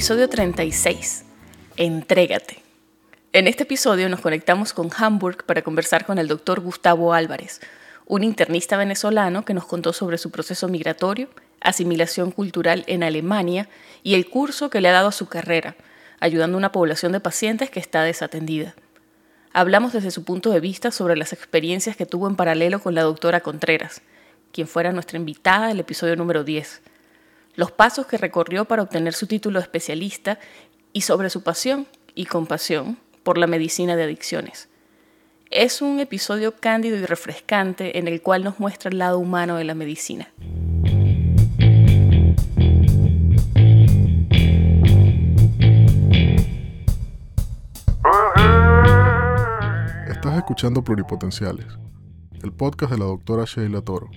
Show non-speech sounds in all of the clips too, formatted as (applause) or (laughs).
Episodio 36. Entrégate. En este episodio nos conectamos con Hamburg para conversar con el doctor Gustavo Álvarez, un internista venezolano que nos contó sobre su proceso migratorio, asimilación cultural en Alemania y el curso que le ha dado a su carrera, ayudando a una población de pacientes que está desatendida. Hablamos desde su punto de vista sobre las experiencias que tuvo en paralelo con la doctora Contreras, quien fuera nuestra invitada del episodio número 10, los pasos que recorrió para obtener su título de especialista y sobre su pasión y compasión por la medicina de adicciones. Es un episodio cándido y refrescante en el cual nos muestra el lado humano de la medicina. Estás escuchando Pluripotenciales, el podcast de la doctora Sheila Toro.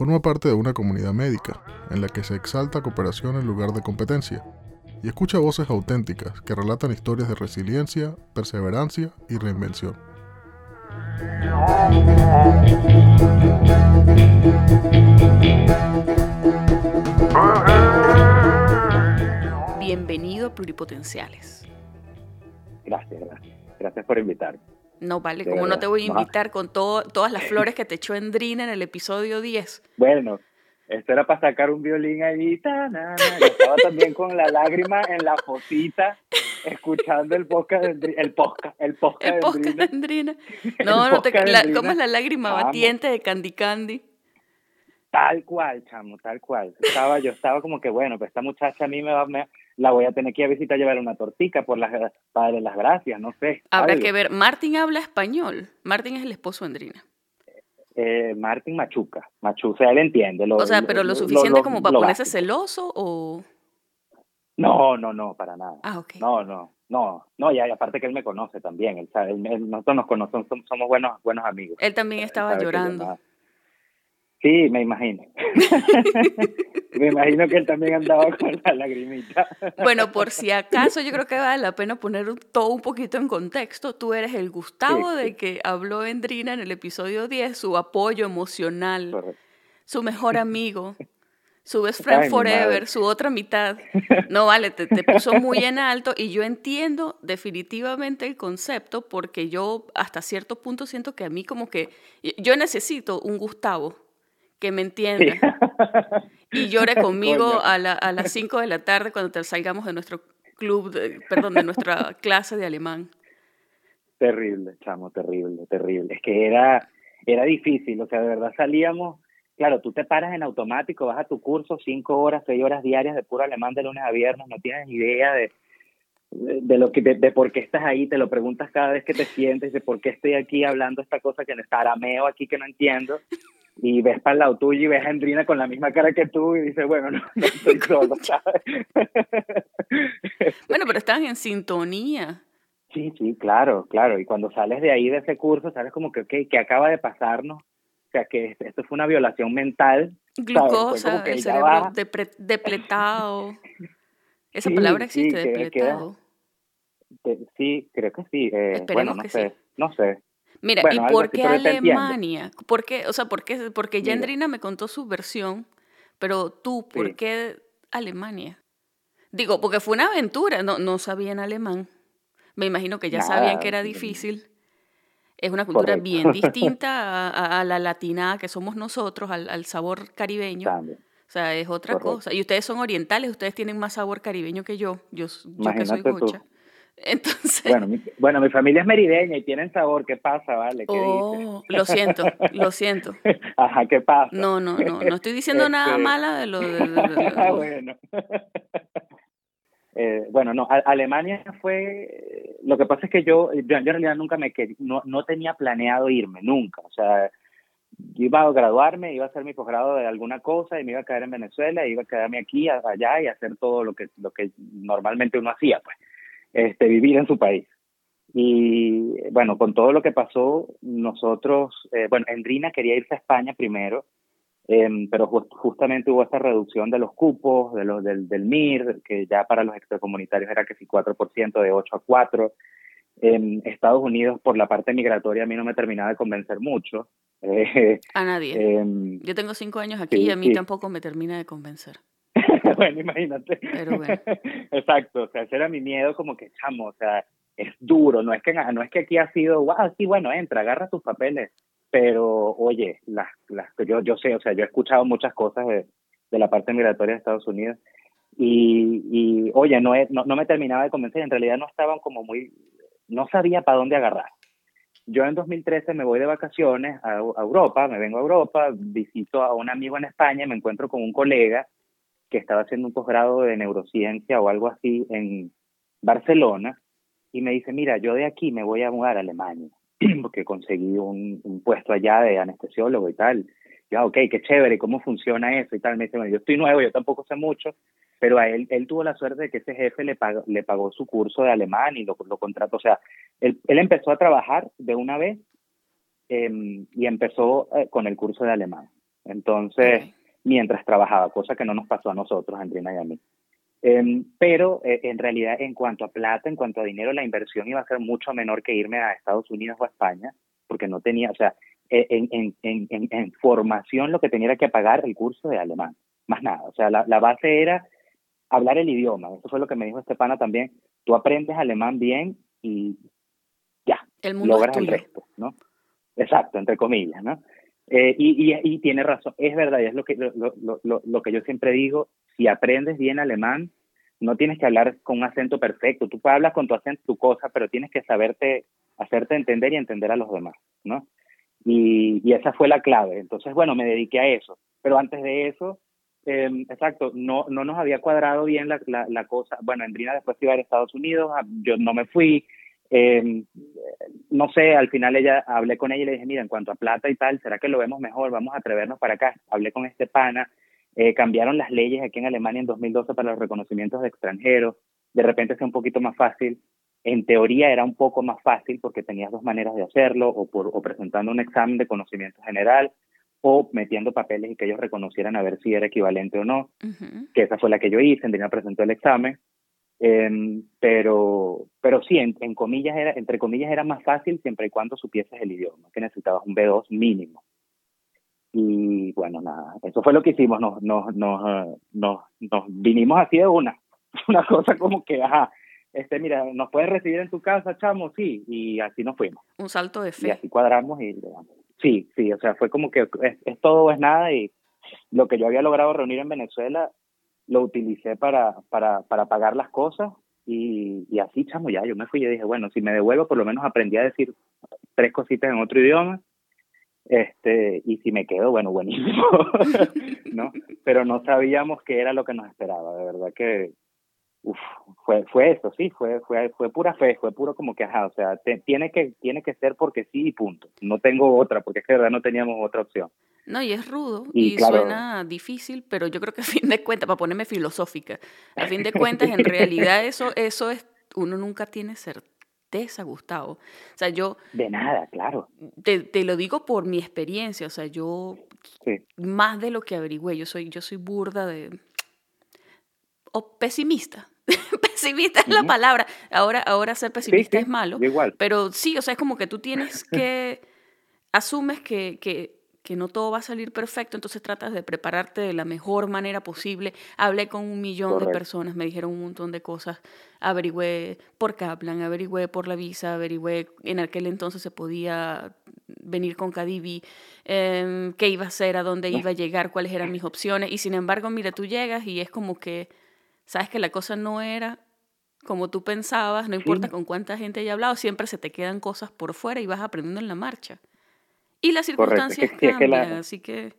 Forma parte de una comunidad médica en la que se exalta cooperación en lugar de competencia y escucha voces auténticas que relatan historias de resiliencia, perseverancia y reinvención. Bienvenido a Pluripotenciales. Gracias, gracias. Gracias por invitarme. No, vale, como no te voy a invitar con todas las flores que te echó Endrina en el episodio 10? Bueno, esto era para sacar un violín ahí. Yo estaba también con la lágrima en la fosita, escuchando el podcast de el podcast, el podcast, de Endrina. (laughs) No, no te, ¿cómo es la lágrima batiente de Candy Candy? Tal cual, chamo, tal cual. Estaba, yo estaba como que, bueno, pues esta muchacha a mí me va, me, la voy a tener que ir a visitar llevar una tortica por las padre las gracias, no sé. Habrá que ver, Martín habla español. Martín es el esposo de Andrina. Eh, Martín machuca, machuca, o sea, él entiende. o sea, pero lo, suficiente como para ponerse celoso o... No, no, no, para nada. Ah, ok. No, no, no, no, y aparte que él me conoce también, él sabe, nosotros nos conocemos, somos buenos, buenos amigos. Él también estaba llorando. Sí, me imagino. (laughs) me imagino que él también andaba con la lagrimita. bueno, por si acaso yo creo que vale la pena poner todo un poquito en contexto. Tú eres el Gustavo de que habló Endrina en el episodio 10, su apoyo emocional, su mejor amigo, su best friend forever, su otra mitad. (laughs) No, vale, te, te puso muy en alto y yo entiendo definitivamente el concepto porque yo hasta cierto punto siento que a mí como que yo necesito un Gustavo que me entienda. Y llore (laughs) conmigo a, a, las 5 de la tarde cuando salgamos de nuestro club, perdón, de nuestra (laughs) clase de alemán. Terrible, chamo, terrible, terrible. Es que era, era difícil, o sea, de verdad salíamos, claro, tú te paras en automático, vas a tu curso, cinco horas, seis horas diarias de puro alemán de lunes a viernes, no tienes idea de, de, lo que de, por qué estás ahí, te lo preguntas cada vez que te sientes, de por qué estoy aquí hablando esta cosa que está arameo aquí que no entiendo y ves para el lado tuyo y ves a Andrina con la misma cara que tú y dices, bueno, no, no estoy (laughs) solo, ¿sabes? bueno, pero están en sintonía. Sí, sí, claro, claro. Y cuando sales de ahí, de ese curso, sales como que, ¿qué acaba de pasarnos? O sea, que esto fue una violación mental. Glucosa, el cerebro depletado. (laughs) Esa palabra existe, depletado. sí, creo que sí. Eh, bueno, no sé, no sé. Mira, ¿y por qué Alemania? ¿Por qué? O sea, ¿por qué? Porque Yandrina me contó su versión, pero tú, ¿por qué Alemania? Digo, porque fue una aventura, no, no sabían alemán. Me imagino que ya sabían que era difícil. Es una cultura bien (laughs) distinta a, la latina que somos nosotros, al, sabor caribeño. O sea, es otra cosa. Y ustedes son orientales, ustedes tienen más sabor caribeño que yo. Yo, yo que soy gocha. Entonces... Bueno mi, bueno, mi familia es merideña y tienen sabor. ¿Qué pasa, vale? ¿Qué oh, lo siento, lo siento. (laughs) Ajá, ¿qué pasa? No, no, no, no estoy diciendo nada este mala de lo de... (laughs) bueno. (laughs) Eh, bueno, no, Alemania fue... Lo que pasa es que yo, yo, en realidad nunca me no, no tenía planeado irme, nunca. O sea, yo iba a graduarme, iba a hacer mi posgrado de alguna cosa y me iba a quedar en Venezuela, iba a quedarme aquí, allá y hacer todo lo que, lo que normalmente uno hacía, pues este, vivir en su país. Y bueno, con todo lo que pasó, nosotros, eh, bueno, Endrina quería irse a España primero, em, pero justamente hubo esta reducción de los cupos, de los, del, del MIR, que ya para los extracomunitarios era que si 4% de 8 a 4. En Estados Unidos, por la parte migratoria, a mí no me terminaba de convencer mucho. (laughs) a nadie. Em, Yo tengo cinco años aquí y a mí tampoco me termina de convencer. (laughs) bueno, imagínate. Pero bueno. (laughs) Exacto, o sea, ese era mi miedo como que, chamo, o sea, es duro, no es que, no es que aquí ha sido, wow, sí, bueno, entra, agarra tus papeles, pero oye, las, las, yo, yo sé, o sea, yo he escuchado muchas cosas de, de la parte migratoria de Estados Unidos y, y oye, no, no, no me terminaba de convencer, en realidad no estaban como muy, no sabía para dónde agarrar. Yo en 2013 me voy de vacaciones a, a, Europa, me vengo a Europa, visito a un amigo en España, me encuentro con un colega que estaba haciendo un posgrado de neurociencia o algo así en Barcelona y me dice, mira, yo de aquí me voy a mudar a Alemania (clears throat) porque conseguí un, un puesto allá de anestesiólogo y tal. Ya, ok, qué chévere, ¿cómo funciona eso y tal? Me dice, bueno, yo estoy nuevo, yo tampoco sé mucho, pero a él, él tuvo la suerte de que ese jefe le pagó, le pagó su curso de alemán y lo, contrató. O sea, él, él empezó a trabajar de una vez eh, y empezó eh, con el curso de alemán. Entonces. Mientras trabajaba, cosa que no nos pasó a nosotros, Andrina y a mí. Eh, pero eh, en realidad, en cuanto a plata, en cuanto a dinero, la inversión iba a ser mucho menor que irme a Estados Unidos o a España, porque no tenía, o sea, en, en, en, en, formación lo que tenía era que pagar el curso de alemán, más nada. O sea, la, la base era hablar el idioma. Eso fue lo que me dijo Estepana también. Tú aprendes alemán bien y ya, el mundo logras el resto, ¿no? Exacto, entre comillas, ¿no? Eh, y, y, tiene razón, es verdad, y es lo que, lo, lo, lo, lo, que yo siempre digo, si aprendes bien alemán, no tienes que hablar con un acento perfecto, tú hablas con tu acento tu cosa, pero tienes que saberte, hacerte entender y entender a los demás, ¿no? Y, y esa fue la clave. Entonces, bueno, me dediqué a eso. Pero antes de eso, eh, exacto, no, no nos había cuadrado bien la, la, la cosa. Bueno, Endrina después iba a ir a Estados Unidos, yo no me fui, eh, no sé, al final ella hablé con ella y le dije, mira, en cuanto a plata y tal, ¿será que lo vemos mejor? Vamos a atrevernos para acá. Hablé con este pana, eh, cambiaron las leyes aquí en Alemania en 2012 para los reconocimientos de extranjeros, de repente fue un poquito más fácil. En teoría era un poco más fácil porque tenías dos maneras de hacerlo, o, por, o presentando un examen de conocimiento general, o metiendo papeles y que ellos reconocieran a ver si era equivalente o no, uh -huh. que esa fue la que yo hice, Andrina presentó el examen, eh, pero, pero sí, en, en, comillas era, entre comillas era más fácil siempre y cuando supieses el idioma, que necesitabas un B2 mínimo. Y bueno, nada, eso fue lo que hicimos, nos, nos, nos, nos, nos vinimos así de una, (laughs) una cosa como que, ajá, este, mira, nos puedes recibir en tu casa, chamo, sí, y así nos fuimos. Un salto de fe. Y así cuadramos y sí, sí, o sea, fue como que es, es todo o es nada y lo que yo había logrado reunir en Venezuela lo utilicé para, para, para pagar las cosas y, y así, chamo, ya, yo me fui y dije, bueno, si me devuelvo, por lo menos aprendí a decir tres cositas en otro idioma este y si me quedo bueno buenísimo (laughs) no pero no sabíamos qué era lo que nos esperaba de verdad que uf, fue fue eso sí fue fue fue pura fe fue puro como que ajá o sea te, tiene que tiene que ser porque sí y punto no tengo otra porque es que de verdad no teníamos otra opción no, y es rudo y, y claro, suena difícil, pero yo creo que a fin de cuentas, para ponerme filosófica, a fin de cuentas, en realidad eso, (laughs) eso es, uno nunca tiene certeza, Gustavo. O sea, yo... De nada, claro. Te, te lo digo por mi experiencia, o sea, yo, sí. más de lo que averigüé, yo soy, yo soy burda de... o pesimista. (laughs) pesimista es uh -huh. la palabra. Ahora, ahora ser pesimista sí, sí, es malo. Igual. Pero sí, o sea, es como que tú tienes (laughs) que... asumes que, que que no todo va a salir perfecto, entonces tratas de prepararte de la mejor manera posible. Hablé con un millón Correcto. de personas, me dijeron un montón de cosas, averigüé por Kaplan, averigüé por la visa, averigüé en aquel entonces se podía venir con Cadivi, eh, qué iba a hacer, a dónde iba a llegar, cuáles eran mis opciones, y sin embargo, mira, tú llegas y es como que, sabes que la cosa no era como tú pensabas, no importa sí. con cuánta gente haya hablado, siempre se te quedan cosas por fuera y vas aprendiendo en la marcha. Y las circunstancias es que, cambian, es que la, así que...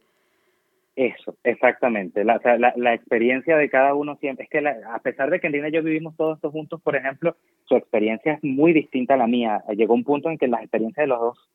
Eso, exactamente. La, o sea, la, la, experiencia de cada uno siempre, es que a pesar de que Andina y yo vivimos todos estos juntos, por ejemplo, su experiencia es muy distinta a la mía. Llegó un punto en que la experiencia de los dos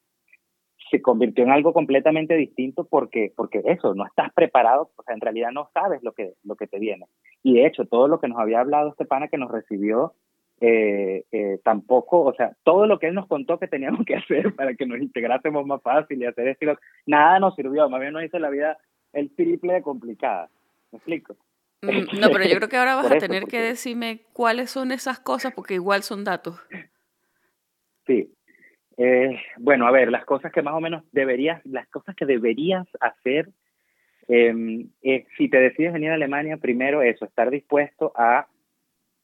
se convirtió en algo completamente distinto porque, porque eso, no estás preparado, o sea, en realidad no sabes lo que, lo que te viene. Y de hecho, todo lo que nos había hablado este pana que nos recibió eh, eh, tampoco, o sea, todo lo que él nos contó que teníamos que (laughs) hacer para que nos integrásemos más fácil y hacer esto, nada nos sirvió, más bien nos hizo la vida el triple de complicada. ¿Me explico? Mm, no, pero yo creo que ahora vas a tener porque... que decirme cuáles son esas cosas, porque igual son datos. Sí. Eh, bueno, a ver, las cosas que más o menos deberías, las cosas que deberías hacer eh, si te decides venir a Alemania, primero eso, estar dispuesto a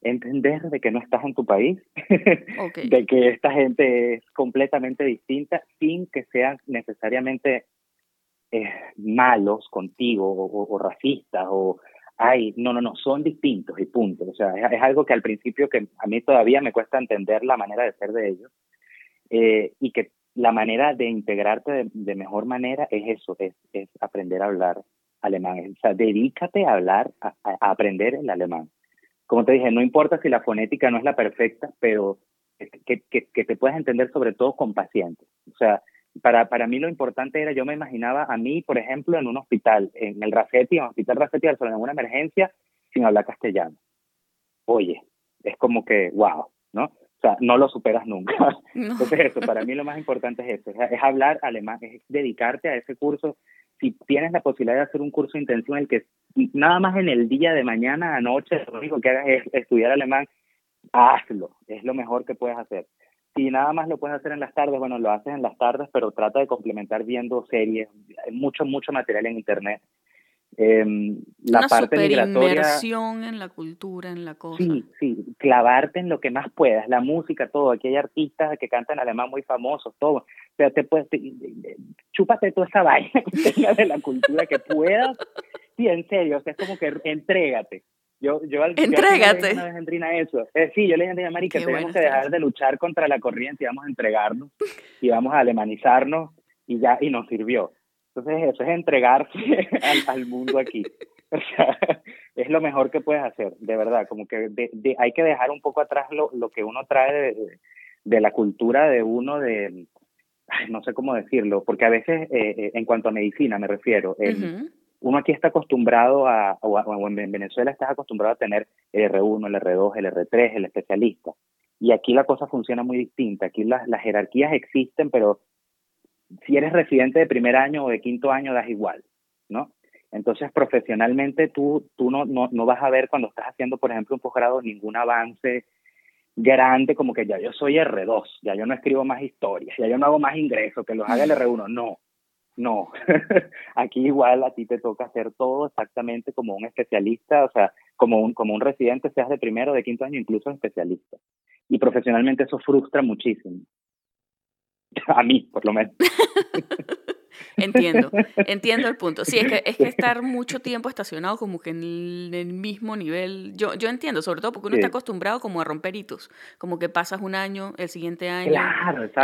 entender de que no estás en tu país, (laughs) de que esta gente es completamente distinta, sin que sean necesariamente eh, malos contigo o, racistas o, ay, no, no, no, son distintos y punto. O sea, es, algo que al principio que a mí todavía me cuesta entender la manera de ser de ellos eh, y que la manera de integrarte de, mejor manera es eso, es, es, aprender a hablar alemán. O sea, dedícate a hablar, a aprender el alemán como te dije, no importa si la fonética no es la perfecta, pero que, que, te puedas entender sobre todo con pacientes. O sea, para, para mí lo importante era, yo me imaginaba a mí, por ejemplo, en un hospital, en el Rafetti, en el Hospital Rafetti, en una emergencia, sin hablar castellano. Oye, es como que, wow, ¿no? O sea, no lo superas nunca. (laughs) (laughs) Entonces eso, para mí lo más importante es eso, es hablar alemán, es dedicarte a ese curso si tienes la posibilidad de hacer un curso intensivo en el que nada más en el día de mañana, anoche, lo único que hagas es estudiar alemán, hazlo, es lo mejor que puedes hacer. Si nada más lo puedes hacer en las tardes, bueno, lo haces en las tardes, pero trata de complementar viendo series, hay mucho, mucho material en internet eh, la Una parte migratoria. inmersión en la cultura, en la cosa. Sí, sí, clavarte en lo que más puedas, la música, todo. Aquí hay artistas que cantan alemán muy famosos, todo. O sea, te puedes, chúpate toda esa (laughs) vaina de la cultura que puedas. Sí, en serio, o sea, es como que entrégate. Yo, yo, Entrégate. Yo una vez Andrina eso. Eh, sí, yo le dije a Mari que tenemos que dejar de luchar contra la corriente y vamos a entregarnos y vamos a alemanizarnos y ya, y nos sirvió. Entonces eso es entregarse (laughs) al, mundo aquí. O sea, es lo mejor que puedes hacer, de verdad, como que hay que dejar un poco atrás lo, lo que uno trae de, la cultura de uno de, no sé cómo decirlo, porque a veces eh, eh, en cuanto a medicina me refiero, uno aquí está acostumbrado a, o, en Venezuela estás acostumbrado a tener el R1, el R2, el R3, el especialista. Y aquí la cosa funciona muy distinta. Aquí las, las jerarquías existen, pero si eres residente de primer año o de quinto año, das igual, ¿no? Entonces, profesionalmente, tú, tú no, no, no vas a ver cuando estás haciendo, por ejemplo, un posgrado ningún avance grande como que ya yo soy R2, ya yo no escribo más historias, ya yo no hago más ingresos, que los haga el R1. No, no. (laughs) Aquí igual a ti te toca hacer todo exactamente como un especialista, o sea, como un, como un residente, seas de primero, de quinto año, incluso especialista. Y profesionalmente eso frustra muchísimo. (laughs) A mí, por lo menos. (laughs) entiendo, entiendo el punto. Sí, es que, es que (laughs) estar mucho tiempo estacionado como que en el, mismo nivel, yo, yo entiendo, sobre todo porque uno está acostumbrado como a romper hitos, como que pasas un año, el siguiente año,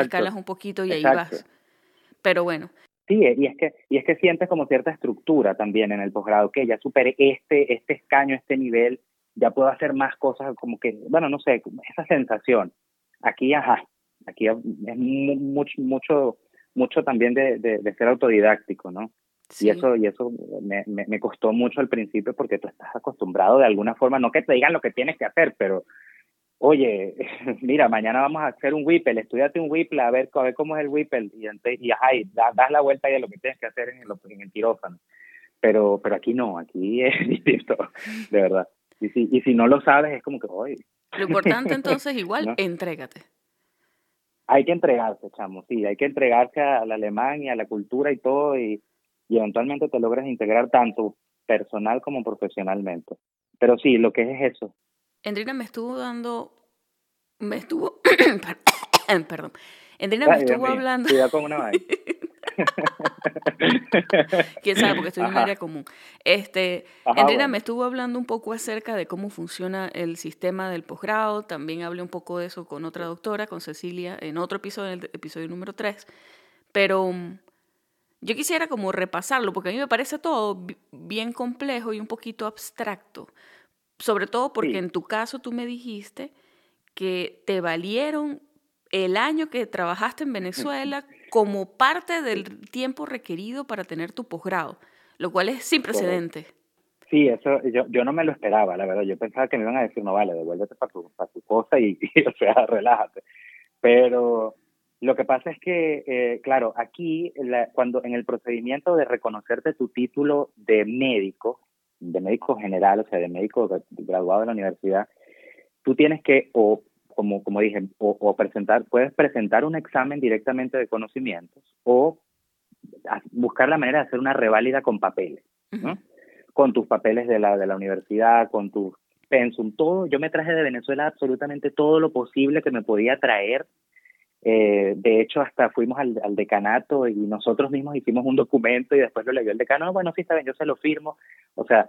escalas un poquito y ahí vas. Pero bueno. Sí, y es que y es que sientes como cierta estructura también en el posgrado, que ya superé este este escaño, este nivel, ya puedo hacer más cosas como que, bueno, no sé, esa sensación. Aquí, ajá, Aquí es mucho, mucho, mucho también de, de, ser autodidáctico, ¿no? Y eso, y eso me, me, costó mucho al principio porque tú estás acostumbrado de alguna forma, no que te digan lo que tienes que hacer, pero oye, (laughs) mira, mañana vamos a hacer un Whipple, estudiate un Whipple a ver, a ver cómo es el Whipple y, y, ajá, das, la vuelta y de lo que tienes que hacer en el, en el quirófano. Pero, pero aquí no, aquí (laughs) es distinto, de verdad. Y si, y si no lo sabes, es como que, oye. Lo importante (laughs) entonces, igual, entrégate hay que entregarse, chamo, sí, hay que entregarse al alemán y a la cultura y todo y, eventualmente te logras integrar tanto personal como profesionalmente. Pero sí, lo que es eso. Endrina me estuvo dando, me estuvo, (coughs) perdón, (coughs) Endrina me estuvo hablando. Cuidado con una (laughs) Quién sabe, porque estoy en un área común. Este, Andrina me estuvo hablando un poco acerca de cómo funciona el sistema del posgrado. También hablé un poco de eso con otra doctora, con Cecilia, en otro episodio, el episodio número 3. Pero mm, yo quisiera como repasarlo, porque a mí me parece todo bien complejo y un poquito abstracto. Sobre todo porque en tu caso tú me dijiste que te valieron el año que trabajaste en Venezuela (laughs) como parte del tiempo requerido para tener tu posgrado, lo cual es sin precedente. Sí, eso yo, yo no me lo esperaba, la verdad. Yo pensaba que me iban a decir, no vale, devuélvete para tu, para tu cosa (laughs) y, o sea, relájate. Pero lo que pasa es que, eh, claro, aquí, cuando en el procedimiento de reconocerte tu título de médico, de médico general, o sea, de médico graduado de la universidad, tú tienes que o como, como dije, o, presentar, puedes presentar un examen directamente de conocimientos o buscar la manera de hacer una reválida con papeles. ¿no? Con tus papeles de la, de la universidad, con tus pensum, todo. Yo me traje de Venezuela absolutamente todo lo posible que me podía traer. Eh, de hecho, hasta fuimos al, al, decanato y nosotros mismos hicimos un documento y después lo leyó el decano. Bueno, sí, está bien, yo se lo firmo. O sea,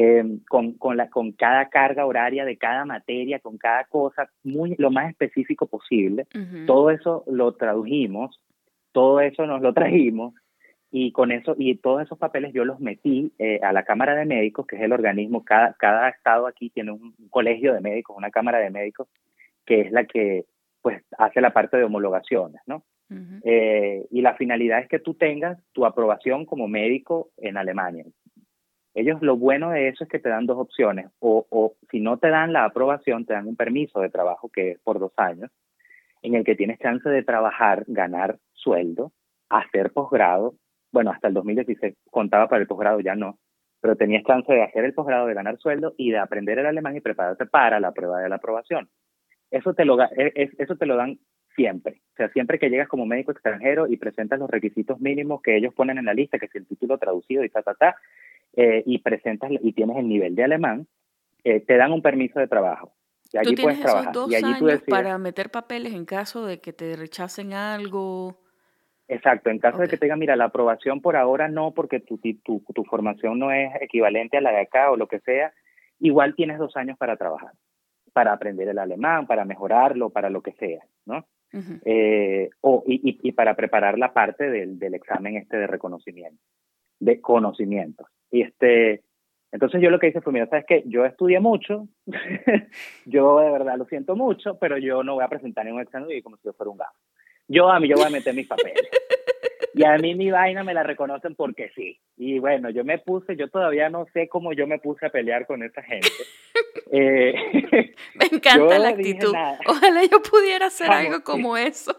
eh, con, con, la, con cada carga horaria de cada materia, con cada cosa, muy lo más específico posible. Todo eso lo tradujimos, todo eso nos lo trajimos y con eso y todos esos papeles yo los metí eh, a la Cámara de Médicos, que es el organismo, cada, cada estado aquí tiene un, colegio de médicos, una Cámara de Médicos, que es la que pues hace la parte de homologaciones, ¿no? eh, y la finalidad es que tú tengas tu aprobación como médico en Alemania. Ellos lo bueno de eso es que te dan dos opciones, o, o si no te dan la aprobación, te dan un permiso de trabajo que es por dos años, en el que tienes chance de trabajar, ganar sueldo, hacer posgrado bueno, hasta el 2016 contaba para el posgrado, ya no, pero tenías chance de hacer el posgrado, de ganar sueldo y de aprender el alemán y prepararte para la prueba de la aprobación. Eso te lo, e, eso te lo dan siempre. O sea, siempre que llegas como médico extranjero y presentas los requisitos mínimos que ellos ponen en la lista, que es el título traducido y ta, ta, ta, eh, y presentas y tienes el nivel de alemán, eh, te dan un permiso de trabajo. Y allí puedes trabajar. y allí tú decides, para meter papeles en caso de que te rechacen algo. Exacto, en caso de que tenga, mira, la aprobación por ahora no, porque tu, tu, tu formación no es equivalente a la de acá o lo que sea, igual tienes dos años para trabajar, para aprender el alemán, para mejorarlo, para lo que sea, ¿no? eh, o, y, y, para preparar la parte del, del examen este de reconocimiento, de conocimientos. Y este, entonces yo lo que hice fue, mira, sabes que yo estudié mucho, (laughs) yo de verdad lo siento mucho, pero yo no voy a presentar ningún examen y como si yo fuera un gafo. Yo a mí yo voy a meter mis papeles. Y a mí mi vaina me la reconocen porque sí. Y bueno, yo me puse, yo todavía no sé cómo yo me puse a pelear con esa gente. (laughs) Eh, me encanta (laughs) la actitud. Ojalá yo pudiera hacer algo como eso.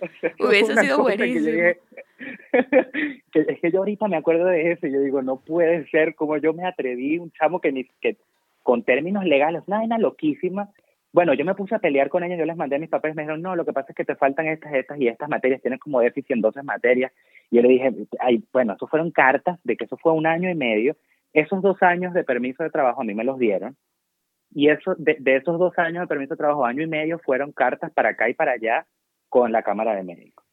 (laughs) Hubiese sido buenísimo. (laughs) Que es que yo ahorita me acuerdo de eso y yo digo, no puede ser como yo me atreví, un chamo que ni que con términos legales, una vaina loquísima, bueno, yo me puse a pelear con ellos, yo les mandé mis papeles, me dijeron, no, lo que pasa es que te faltan estas, estas y estas materias, tienes como déficit en 12 materias. Y yo le dije, ay, bueno, eso fueron cartas de que eso fue un año y medio. Esos dos años de permiso de trabajo a mí me los dieron. Y eso, de, de esos dos años de permiso de trabajo, año y medio, fueron cartas para acá y para allá con la Cámara de Médicos.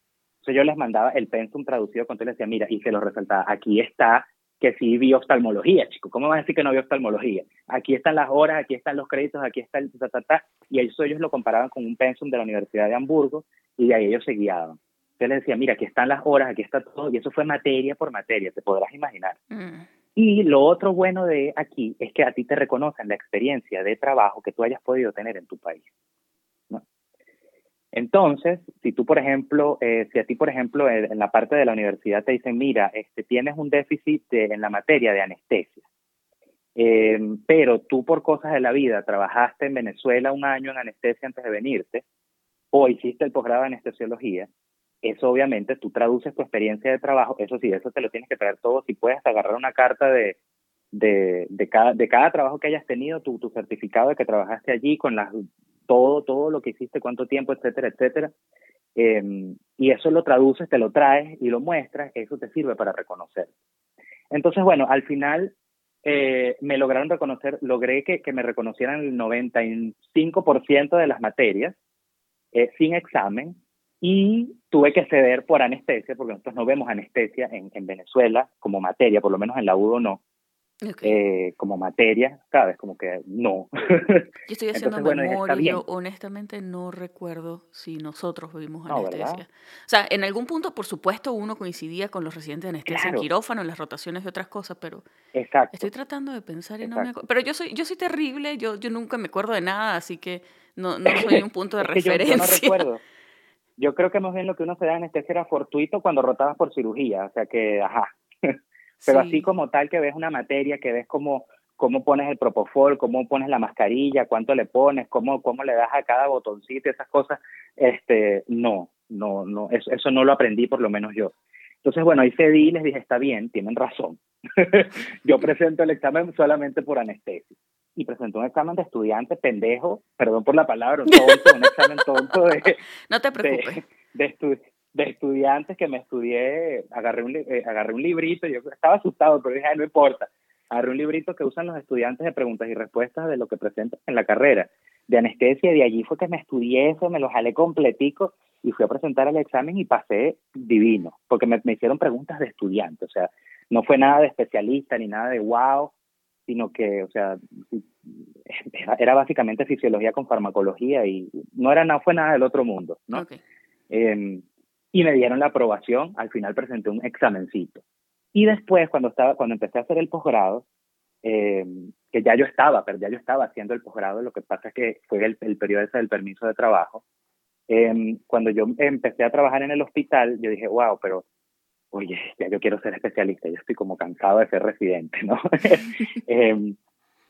Entonces yo les mandaba el pensum traducido con todo y les decía, mira, y se lo resaltaba, aquí está que sí vi oftalmología, chico. ¿Cómo vas a decir que no vi oftalmología? Aquí están las horas, aquí están los créditos, aquí está el ta, ta, ta, y ellos, ellos lo comparaban con un pensum de la Universidad de Hamburgo y de ahí ellos se guiaban. Entonces les decía, mira, aquí están las horas, aquí está todo, y eso fue materia por materia, te podrás imaginar. Mm. Y lo otro bueno de aquí es que a ti te reconocen la experiencia de trabajo que tú hayas podido tener en tu país. Entonces, si tú, por ejemplo, eh, si a ti, por ejemplo, en la parte de la universidad te dicen, mira, este, tienes un déficit en la materia de anestesia, eh, pero tú por cosas de la vida trabajaste en Venezuela un año en anestesia antes de venirte, o hiciste el posgrado de anestesiología, eso obviamente tú traduces tu experiencia de trabajo, eso sí, eso te lo tienes que traer todo, si puedes agarrar una carta de, de, de, cada, de cada trabajo que hayas tenido, tu, tu certificado de que trabajaste allí con las todo, todo lo que hiciste, cuánto tiempo, etcétera, etcétera. Em, y eso lo traduces, te lo traes y lo muestras, eso te sirve para reconocer. Entonces, bueno, al final eh, me lograron reconocer, logré que, que me reconocieran el 95% de las materias eh, sin examen y tuve que ceder por anestesia, porque nosotros no vemos anestesia en, en Venezuela como materia, por lo menos en la UDO no. Eh, como materia, ¿sabes? Como que no. Yo estoy (laughs) haciendo memoria, yo honestamente no recuerdo si nosotros vimos anestesia. o sea, en algún punto, por supuesto, uno coincidía con los residentes de anestesia en quirófano, en las rotaciones de otras cosas, pero Exacto. estoy tratando de pensar y no me acuerdo. Pero yo soy, yo soy terrible, yo, yo nunca me acuerdo de nada, así que no, no soy un punto de (laughs) referencia. Yo, no recuerdo. Yo creo que más bien lo que uno se da anestesia era fortuito cuando rotabas por cirugía, o sea que, ajá. (laughs) Pero así como tal que ves una materia, que ves cómo, cómo pones el propofol, cómo pones la mascarilla, cuánto le pones, cómo, cómo le das a cada botoncito, esas cosas, este, no, no, no, eso, eso no lo aprendí por lo menos yo. Entonces, bueno, ahí cedí y les dije, está bien, tienen razón. (laughs) yo presento el examen solamente por anestesia. Y presento un examen de estudiante pendejo, perdón por la palabra, un tonto, un examen tonto de... (laughs) No te preocupes. De, de, de estudiantes que me estudié, agarré un, eh, agarré un librito, yo estaba asustado, pero dije, no importa, agarré un librito que usan los estudiantes de preguntas y respuestas de lo que presentan en la carrera. De anestesia, y de allí fue que me estudié eso, me lo jalé completico y fui a presentar el examen y pasé divino, porque me, me hicieron preguntas de estudiante, o sea, no fue nada de especialista ni nada de wow, sino que, o sea, era, básicamente fisiología con farmacología y no era nada, fue nada del otro mundo, ¿no? Em, y me dieron la aprobación, al final presenté un examencito. Y después, cuando, estaba, cuando empecé a hacer el posgrado, em, que ya yo estaba, pero ya yo estaba haciendo el posgrado, lo que pasa es que fue el, el periodo ese del permiso de trabajo. Em, cuando yo empecé a trabajar en el hospital, yo dije, wow, pero oye, ya yo quiero ser especialista, yo estoy como cansado de ser residente, ¿no? (laughs)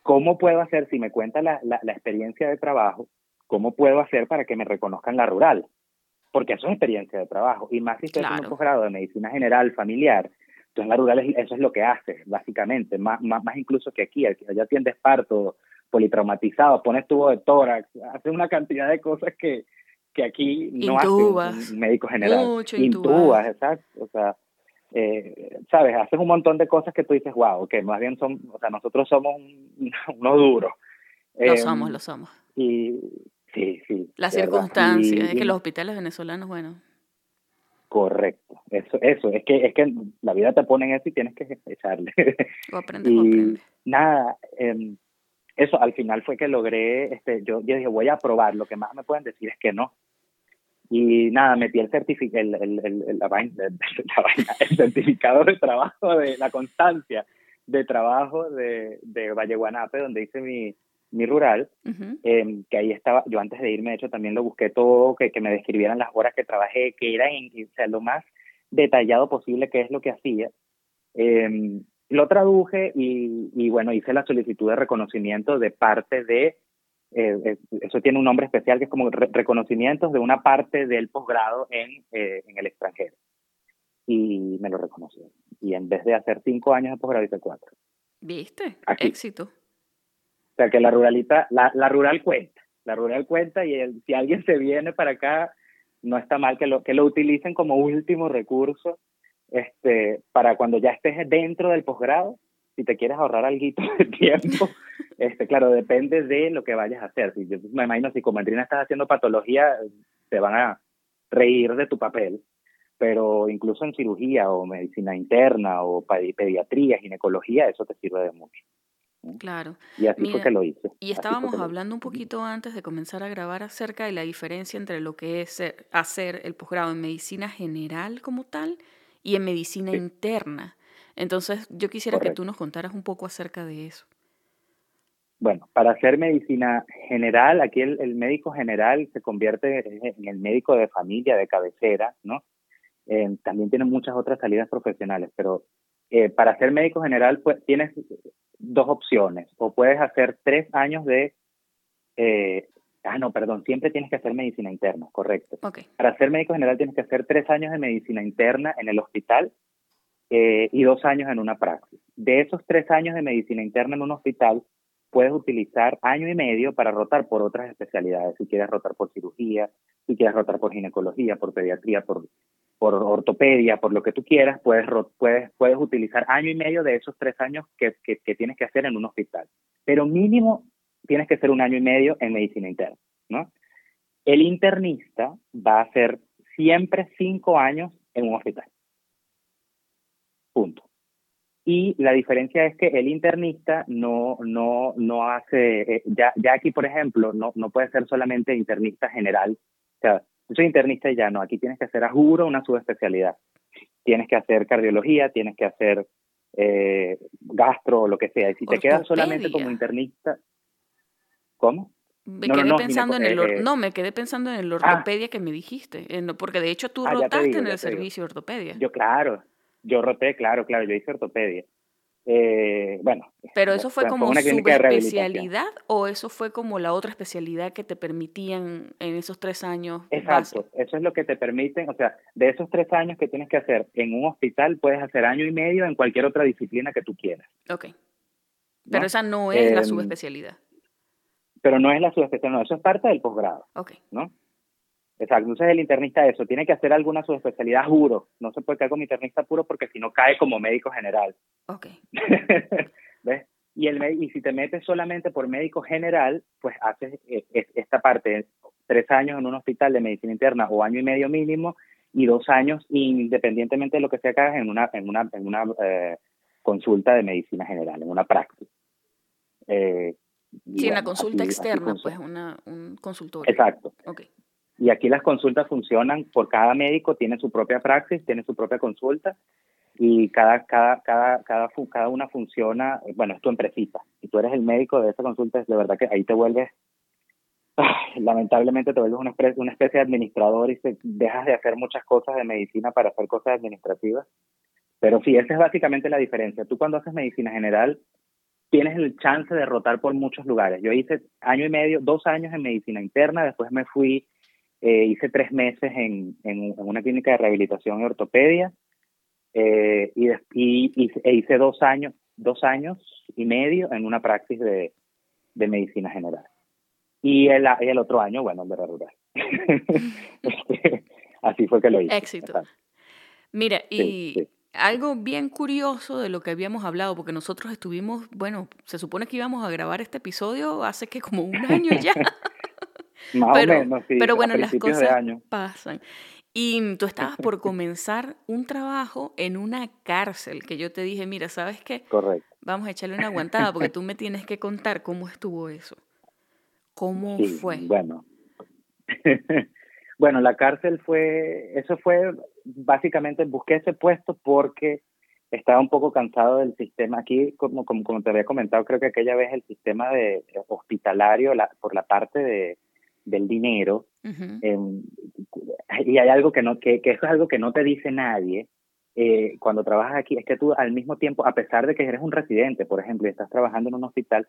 ¿Cómo puedo hacer, si me cuenta la, la, la, experiencia de trabajo, cómo puedo hacer para que me reconozcan la rural? Porque eso es experiencia de trabajo. Y más si estoy haciendo un posgrado de medicina general familiar, entonces la rural eso es lo que hace, básicamente, más, más, más incluso que aquí, allá atiendes parto, politraumatizado, pones tubo de tórax, hace una cantidad de cosas que, que aquí no hace un médico general. Mucho intubas. exacto. O sea, eh, sabes, haces un montón de cosas que tú dices, wow, que más bien son, o sea, nosotros somos (laughs) unos duros. Lo em, somos, lo somos. Y, Sí, sí. Las circunstancias, es que los hospitales venezolanos, bueno. Correcto, eso, eso, es que, es que la vida te pone en eso y tienes que echarle. O aprendes, (laughs) o aprendes. Nada, em, eso al final fue que logré, este, yo, yo dije, voy a probar, lo que más me pueden decir es que no. Y nada, metí el, certificado el, el, el, (laughs) la vaina, el certificado de trabajo, de la constancia de trabajo de, de Valle Guanape, donde hice mi, mi rural, em, que ahí estaba, yo antes de irme, de hecho, también lo busqué todo, que, que me describieran las horas que trabajé, que era en, o sea, lo más detallado posible que es lo que hacía. Eh, lo traduje y, y, bueno, hice la solicitud de reconocimiento de parte de, eh, eso tiene un nombre especial que es como reconocimientos de una parte del posgrado en, eh, en el extranjero. Y me lo reconoció. Y en vez de hacer cinco años de posgrado, hice cuatro. ¿Viste? Éxito. O sea, que la ruralita, la, la rural cuenta, la rural cuenta y el, si alguien se viene para acá, no está mal que lo, que lo utilicen como último recurso este, para cuando ya estés dentro del posgrado, si te quieres ahorrar algo (laughs) de tiempo, este, claro, depende de lo que vayas a hacer. Si yo me imagino si como Andrina estás haciendo patología, te van a reír de tu papel, pero incluso en cirugía o medicina interna o pediatría, ginecología, eso te sirve de mucho. Claro. Y así fue que lo hice. Y estábamos hablando un poquito antes de comenzar a grabar acerca de la diferencia entre lo que es hacer el posgrado en medicina general como tal y en medicina interna. Entonces, yo quisiera que tú nos contaras un poco acerca de eso. Bueno, para hacer medicina general, aquí el, médico general se convierte en el médico de familia, de cabecera, ¿no? Eh, también tiene muchas otras salidas profesionales, pero eh, para ser médico general pues, tienes dos opciones. O puedes hacer tres años de... Eh, ah, no, perdón, siempre tienes que hacer medicina interna, correcto. Para ser médico general tienes que hacer tres años de medicina interna en el hospital eh, y dos años en una praxis. De esos tres años de medicina interna en un hospital, puedes utilizar año y medio para rotar por otras especialidades. Si quieres rotar por cirugía, si quieres rotar por ginecología, por pediatría, por por ortopedia, por lo que tú quieras, puedes, puedes, puedes utilizar año y medio de esos tres años que, que, tienes que hacer en un hospital. Pero mínimo tienes que hacer un año y medio en medicina interna, ¿no? El internista va a hacer siempre cinco años en un hospital. Punto. Y la diferencia es que el internista no, no, no hace, eh, ya, ya aquí, por ejemplo, no, no puede ser solamente internista general. O sea, yo soy internista y ya no, aquí tienes que hacer a juro una subespecialidad. Tienes que hacer cardiología, tienes que hacer eh, gastro o lo que sea. Y si te quedas solamente como internista, ¿cómo? Me no, quedé no, pensando en el eh, no, me quedé pensando en el ah. ortopedia que me dijiste, porque de hecho tú ah, rotaste en el servicio de ortopedia. Yo claro, yo roté, claro, claro, yo hice ortopedia. Eh, bueno. Pero eso fue como subespecialidad o eso fue como la otra especialidad que te permitían en esos tres años. Exacto, eso es lo que te permiten, o sea, de esos tres años que tienes que hacer en un hospital, puedes hacer año y medio en cualquier otra disciplina que tú quieras. Ok. Pero esa no es la em, subespecialidad. Pero no es la subespecialidad, no, eso es parte del posgrado. Ok. ¿No? Exacto, entonces el internista eso, tiene que hacer alguna subespecialidad, juro, no se puede quedar como internista puro porque si no cae como médico general. Ok. (laughs) ¿Ves? Y, el, y si te metes solamente por médico general, pues haces eh, esta parte, tres años en un hospital de medicina interna o año y medio mínimo y dos años independientemente de lo que sea que hagas en una, en una, en una eh, consulta de medicina general, en una práctica. Eh, sí, en la consulta externa, pues una, un consultorio. Exacto. Okay. Y aquí las consultas funcionan por cada médico, tiene su propia praxis, tiene su propia consulta y cada, cada, cada, cada, cada una funciona, bueno, es tu empresita. Y tú eres el médico de esa consulta, es de verdad que ahí te vuelves, lamentablemente te vuelves una especie, una especie de administrador y te dejas de hacer muchas cosas de medicina para hacer cosas administrativas. Pero sí, esa es básicamente la diferencia. Tú cuando haces medicina general tienes el chance de rotar por muchos lugares. Yo hice año y medio, dos años en medicina interna, después me fui eh, hice tres meses en, en, una clínica de rehabilitación y ortopedia eh, y, y, e hice dos años, dos años y medio en una praxis de, de medicina general. Y el, el otro año, bueno, de rural. (laughs) Este, así fue que lo hice. Éxito. Mira, y algo bien curioso de lo que habíamos hablado, porque nosotros estuvimos, bueno, se supone que íbamos a grabar este episodio hace que como un año ya. (laughs) pero, pero bueno, las cosas pasan. Y tú estabas por (laughs) comenzar un trabajo en una cárcel, que yo te dije, mira, ¿sabes qué? Correcto. Vamos a echarle una aguantada porque tú me tienes que contar cómo estuvo eso. ¿Cómo fue? Bueno. (laughs) bueno, la cárcel fue, eso fue, básicamente busqué ese puesto porque estaba un poco cansado del sistema. Aquí, como, como, como te había comentado, creo que aquella vez el sistema de hospitalario, la, por la parte de del dinero. Em, y hay algo que no, que, que, eso es algo que no te dice nadie eh, cuando trabajas aquí, es que tú al mismo tiempo, a pesar de que eres un residente, por ejemplo, y estás trabajando en un hospital,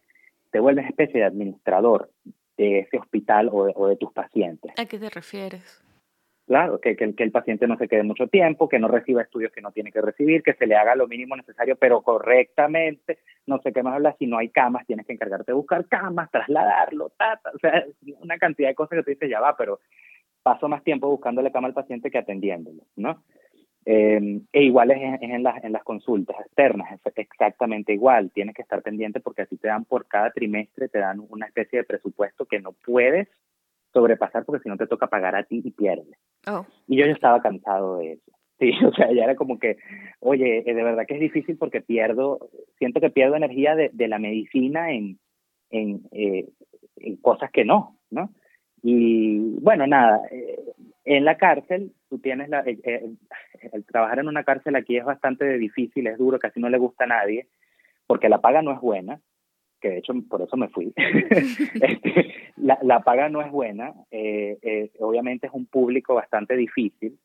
te vuelves especie de administrador de ese hospital o o de tus pacientes. ¿A qué te refieres? Claro, que, que, el paciente no se quede mucho tiempo, que no reciba estudios que no tiene que recibir, que se le haga lo mínimo necesario, pero correctamente, no sé qué más habla, si no hay camas, tienes que encargarte de buscar camas, trasladarlo, tata, o sea, una cantidad de cosas que tú dices, ya va, pero paso más tiempo buscándole cama al paciente que atendiéndolo, ¿no? Eh, e igual es, en, en, las, en las consultas externas, exactamente igual, tienes que estar pendiente porque así te dan por cada trimestre, te dan una especie de presupuesto que no puedes sobrepasar porque si no te toca pagar a ti y pierdes. Oh. Y yo ya estaba cansado de eso. Sí, (laughs) o sea, ya era como que, oye, eh, de verdad que es difícil porque pierdo, siento que pierdo energía de, de la medicina en, en, eh, en, cosas que no, ¿no? Y bueno, nada, eh, en la cárcel, tú tienes la, el trabajar en una cárcel aquí es bastante difícil, es duro, casi no le gusta a nadie, porque la paga no es buena, que de hecho por eso me fui. (laughs) (laughs) este, la, la, paga no es buena, eh, eh, obviamente es un público bastante difícil,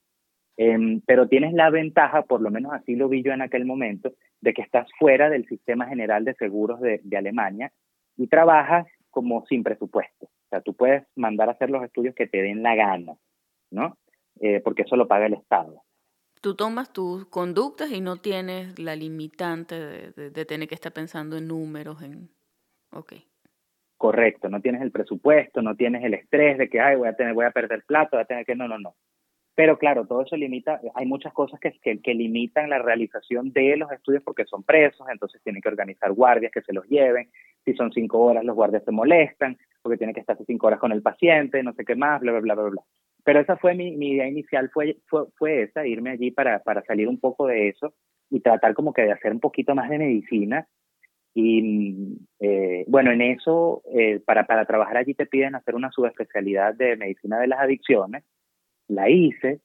eh, pero tienes la ventaja, por lo menos así lo vi yo en aquel momento, de que estás fuera del sistema general de seguros de, de Alemania y trabajas como sin presupuesto. O sea, tú puedes mandar a hacer los estudios que te den la gana, ¿no? Eh, porque eso lo paga el Estado tú tomas tus conductas y no tienes la limitante de, de, de, tener que estar pensando en números, en, Okay. Correcto, no tienes el presupuesto, no tienes el estrés de que, ay, voy a, tener, voy a perder plata, voy a tener que, no, no, no. Pero claro, todo eso limita, hay muchas cosas que, que, que, limitan la realización de los estudios porque son presos, entonces tienen que organizar guardias que se los lleven. Si son cinco horas, los guardias se molestan porque tienen que estar cinco horas con el paciente, no sé qué más, bla, bla, bla, bla, bla. Pero esa fue mi, mi idea inicial, fue, fue, fue esa, irme allí para, para salir un poco de eso y tratar como que de hacer un poquito más de medicina y eh, bueno, en eso, eh, para, para trabajar allí te piden hacer una subespecialidad de medicina de las adicciones. La hice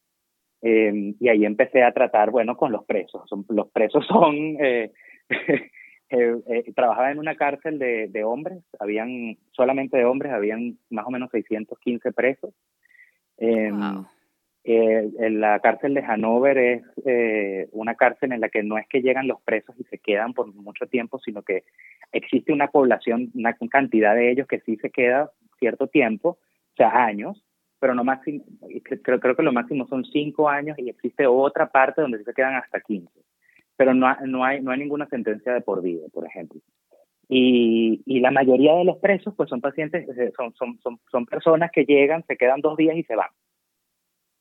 eh, y ahí empecé a tratar, bueno, con los presos. Los presos (laughs) son, (laughs) eh, eh, trabajaba en una cárcel de, de hombres, habían solamente de hombres, habían más o menos 615 presos. Wow. Eh, la cárcel de Hanover es eh, una cárcel en la que no es que llegan los presos y se quedan por mucho tiempo, sino que existe una población, una cantidad de ellos que sí se queda cierto tiempo, o sea, años, pero no máximo, creo, creo que lo máximo son cinco años y existe otra parte donde sí se quedan hasta 15. Pero no, no, hay, no hay ninguna sentencia de por vida, por ejemplo. Y, y la mayoría de los presos pues son pacientes, eh, son, son, son, son personas que llegan, se quedan dos días y se van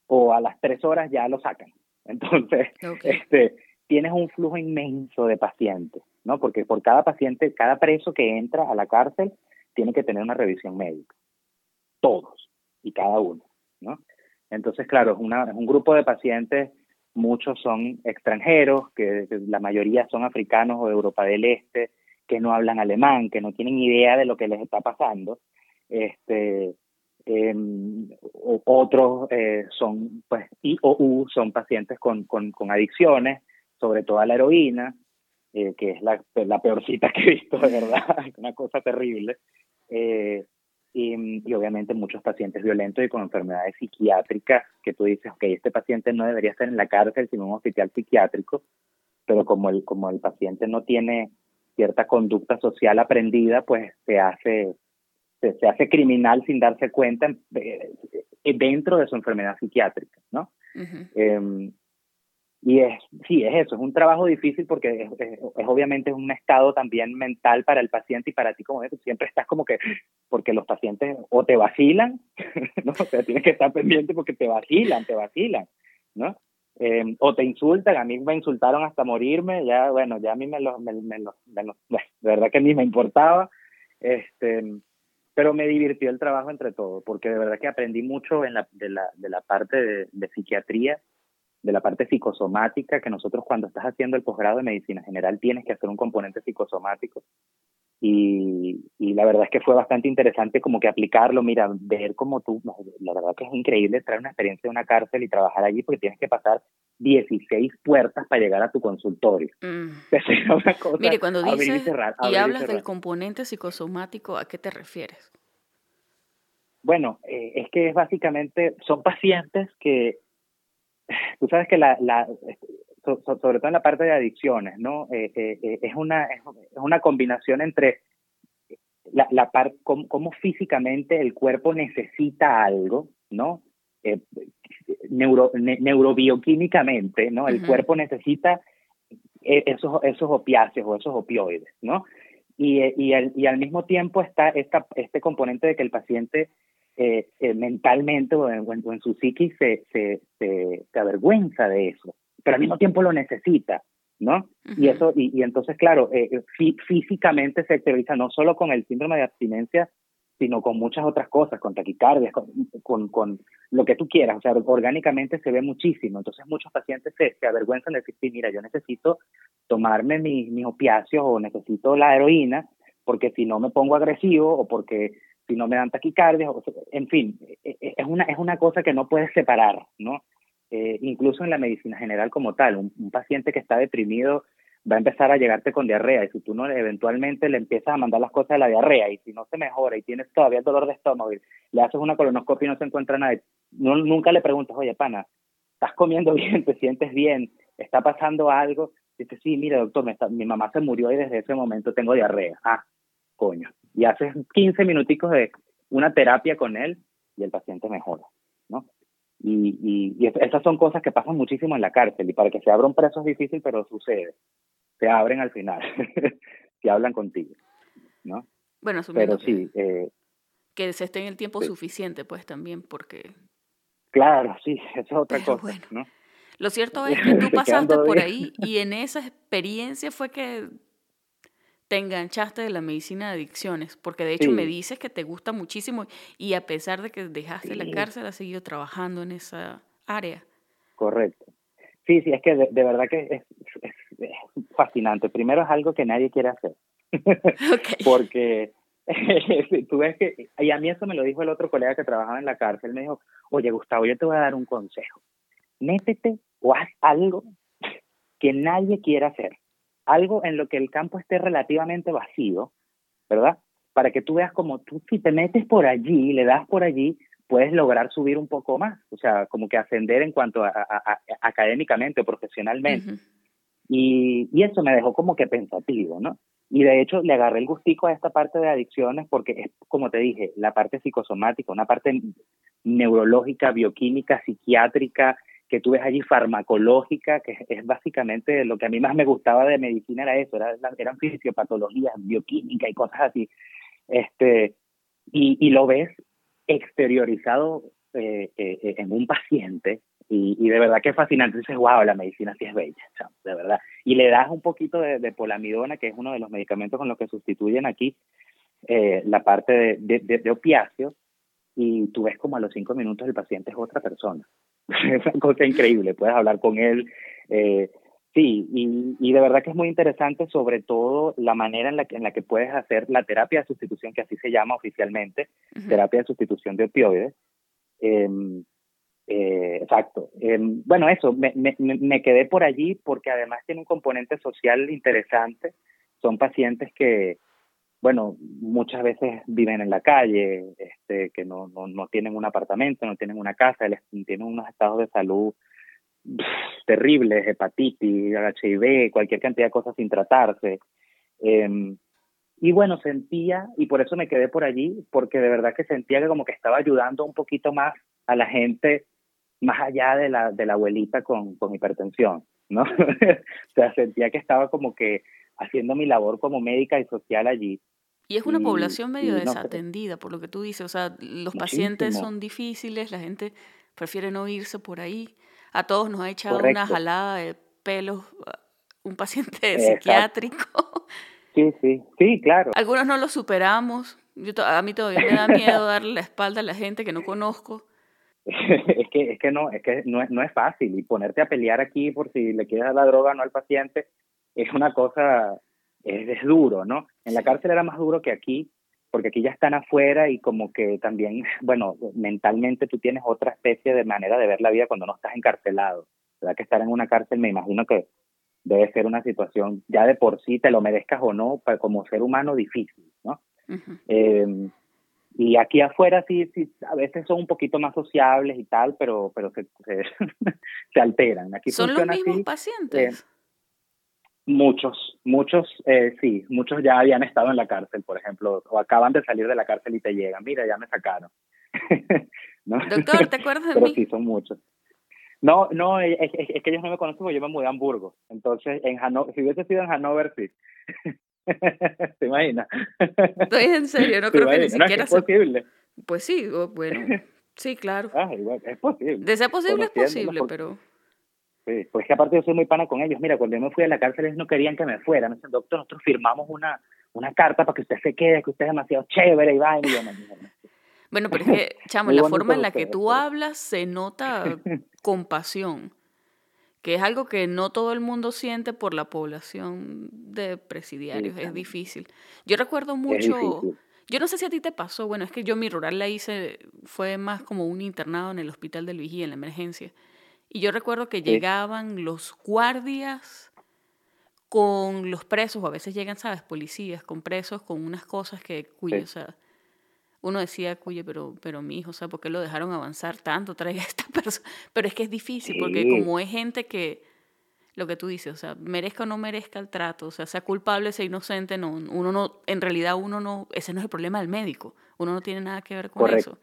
o a las tres horas ya lo sacan. (laughs) Entonces, este, tienes un flujo inmenso de pacientes, ¿no? Porque por cada paciente, cada preso que entra a la cárcel tiene que tener una revisión médica. Todos y cada uno, ¿no? Entonces, claro, es, una, es un grupo de pacientes, muchos son extranjeros, que, la mayoría son africanos o de Europa del Este, que no hablan alemán, que no tienen idea de lo que les está pasando. Este, eh, otros eh, son, pues, I o U, son pacientes con, con, con adicciones, sobre todo a la heroína, eh, que es la, la peorcita que he visto, de verdad, (laughs) una cosa terrible. Eh, y, y, obviamente muchos pacientes violentos y con enfermedades psiquiátricas que tú dices, ok, este paciente no debería estar en la cárcel, sino en un hospital psiquiátrico, pero como el, como el paciente no tiene cierta conducta social aprendida, pues se hace se, hace criminal sin darse cuenta eh, dentro de su enfermedad psiquiátrica, ¿no? Em, y es, sí, es eso, es un trabajo difícil porque es, obviamente un estado también mental para el paciente y para ti como eso, siempre estás como que, porque los pacientes o te vacilan, (laughs) ¿no? O sea, tienes que estar pendiente porque te vacilan, te vacilan, ¿no? Em, o te insultan, a mí me insultaron hasta morirme, ya, bueno, ya a mí me lo, me, me lo, (laughs) de verdad que ni me importaba, este, pero me divirtió el trabajo entre todos, porque de verdad que aprendí mucho en la, de, la, de la parte de, psiquiatría, de la parte psicosomática, que nosotros cuando estás haciendo el posgrado de medicina general tienes que hacer un componente psicosomático. Y, y, la verdad es que fue bastante interesante como que aplicarlo, mira, ver como tú, la verdad que es increíble traer una experiencia de una cárcel y trabajar allí porque tienes que pasar 16 puertas para llegar a tu consultorio. Mm. una cosa, Mire, cuando dices y, hablas del componente psicosomático, ¿a qué te refieres? Bueno, eh, es que es básicamente, son pacientes que, tú sabes que la, la sobre todo en la parte de adicciones, ¿no? Eh, eh, es, una, es una combinación entre la, la parte, cómo, físicamente el cuerpo necesita algo, ¿no? Neuro, neurobioquímicamente, ¿no? El cuerpo necesita esos, esos opiáceos o esos opioides, ¿no? Y, y, al, y al mismo tiempo está esta, este componente de que el paciente eh, eh, mentalmente o en, en, su psiquis se, se, se, avergüenza de eso, pero al mismo tiempo lo necesita, ¿no? Y eso, y, y entonces, claro, eh, físicamente se exterioriza no solo con el síndrome de abstinencia, sino con muchas otras cosas, con taquicardias, con, con, con, lo que tú quieras, o sea, orgánicamente se ve muchísimo, entonces muchos pacientes se, avergüenzan de decir, sí, mira, yo necesito tomarme mis, mis opiáceos o necesito la heroína, porque si no me pongo agresivo o porque si no me dan taquicardia, en fin, e, e, es una, es una cosa que no puedes separar, ¿no? Eh, incluso en la medicina general como tal, un, paciente que está deprimido va a empezar a llegarte con diarrea y si tú no eventualmente le empiezas a mandar las cosas de la diarrea y si no se mejora y tienes todavía el dolor de estómago y le haces una colonoscopia y no se encuentra nada, no, nunca le preguntas, oye, pana, ¿estás comiendo (laughs) bien? ¿Te sientes bien? ¿Está pasando algo? Dice, sí, mire, doctor, mi mamá se murió y desde ese momento tengo diarrea. Ah, coño. Y haces 15 minuticos de una terapia con él y el paciente mejora, ¿no? Y, y, esas son cosas que pasan muchísimo en la cárcel y para que se abra un preso es difícil, pero sucede. Se abren al final, (laughs) si hablan contigo, ¿no? Bueno, pero sí, eh, que se esté en el tiempo suficiente, pues también, porque... Claro, sí, eso es otra cosa, ¿no? Lo cierto es (laughs) que tú pasaste por ahí y en esa experiencia fue que te enganchaste de la medicina de adicciones, porque de hecho me dices que te gusta muchísimo y a pesar de que dejaste la cárcel, has seguido trabajando en esa área. Correcto. Sí, sí, es que de, verdad que es, fascinante. Primero es algo que nadie quiere hacer. (laughs) (laughs) porque (laughs) tú ves que, y a mí eso me lo dijo el otro colega que trabajaba en la cárcel, me dijo, oye Gustavo, yo te voy a dar un consejo. Métete o haz algo que nadie quiera hacer algo en lo que el campo esté relativamente vacío, ¿verdad? Para que tú veas como tú si te metes por allí, le das por allí, puedes lograr subir un poco más, o sea, como que ascender en cuanto a, académicamente o profesionalmente. y, y, eso me dejó como que pensativo, ¿no? Y de hecho le agarré el gustico a esta parte de adicciones porque es, como te dije, la parte psicosomática, una parte neurológica, bioquímica, psiquiátrica, que tú ves allí farmacológica, que es básicamente lo que a mí más me gustaba de medicina era eso, era, eran fisiopatologías, bioquímica y cosas así. Este, y, y lo ves exteriorizado eh, eh, en un paciente y, de verdad que es fascinante. Dices, wow, la medicina sí es bella, de verdad. Y le das un poquito de, polamidona, que es uno de los medicamentos con los que sustituyen aquí la parte de, de, opiáceos, y tú ves como a los cinco minutos el paciente es otra persona. (laughs) es una cosa increíble, puedes hablar con él. Eh, sí, y, y, de verdad que es muy interesante sobre todo la manera en la, que, en la que puedes hacer la terapia de sustitución, que así se llama oficialmente, terapia de sustitución de opioides. Em, eh, exacto. Em, bueno, eso, me, me, me quedé por allí porque además tiene un componente social interesante. Son pacientes que, bueno, muchas veces viven en la calle, este, que no, no, no tienen un apartamento, no tienen una casa, les, tienen unos estados de salud terribles, hepatitis, HIV, cualquier cantidad de cosas sin tratarse. Eh, y bueno, sentía, y por eso me quedé por allí, porque de verdad que sentía que como que estaba ayudando un poquito más a la gente más allá de la, de la abuelita con hipertensión, ¿no? (laughs) o sea, sentía que estaba como que haciendo mi labor como médica y social allí y es una población medio desatendida, por lo que tú dices. O sea, los pacientes son difíciles, la gente prefiere no irse por ahí. A todos nos ha echado una jalada de pelos ah, un paciente psiquiátrico. (laughs) Sí, sí, sí, claro. Algunos no lo superamos. Yo, a mí todavía me da miedo darle la espalda a la gente que no conozco. (laughs) es que, es que no, es que no es, no es fácil. Y ponerte a pelear aquí por si le quieres dar la droga o no al paciente es una cosa es, duro, ¿no? En la cárcel era más duro que aquí, porque aquí ya están afuera y como que también, (laughs) bueno, mentalmente tú tienes otra especie de manera de ver la vida cuando no estás encarcelado. ¿Verdad? Que estar en una cárcel me imagino que debe ser una situación ya de por sí, te lo merezcas o no, como ser humano difícil, ¿no? Em, y aquí afuera sí, sí, a veces son un poquito más sociables y tal, pero, pero se, se, (laughs) alteran. Aquí ¿Son los mismos pacientes? Eh, Muchos, muchos, eh, sí, muchos ya habían estado en la cárcel, por ejemplo, o acaban de salir de la cárcel y te llegan, mira, ya me sacaron. (laughs) Doctor, ¿te acuerdas de Pero mí? sí, son muchos. No, no, es, que ellos no me conocen porque yo me mudé a Hamburgo. Entonces, en Hannover, si hubiese sido en Hannover, sí. (laughs) ¿Te imaginas? Estoy en serio, no (laughs) creo que ni siquiera es posible. Pues sí, bueno, sí, claro. Ah, igual, es posible. De ser posible es posible, pero... Sí, pues que aparte yo soy muy pana con ellos. Mira, cuando yo me fui a la cárcel ellos no querían que me fuera. Me dicen, doctor, nosotros firmamos una, una carta para que usted se quede, que usted es demasiado chévere y va. Y yo, bueno, pero es que, (laughs) chamo, la forma en la que tú hablas se nota (laughs) compasión, que es algo que no todo el mundo siente por la población de presidiarios. es difícil. Yo recuerdo mucho... Yo no sé si a ti te pasó, bueno, es que yo mi rural la hice, fue más como un internado en el hospital del Vigía, en la emergencia. Y yo recuerdo que llegaban los guardias con los presos, o a veces llegan, ¿sabes? Policías con presos, con unas cosas que, cuyo, o sea, uno decía, cuye, pero, pero mi hijo, o sea, ¿por qué lo dejaron avanzar tanto? (laughs) Traiga a esta persona. Pero es que es difícil, porque como es gente que, lo que tú dices, o sea, merezca o no merezca el trato, o sea, sea culpable, sea inocente, no, uno no, en realidad uno no, ese no es el problema del médico, uno no tiene nada que ver con eso.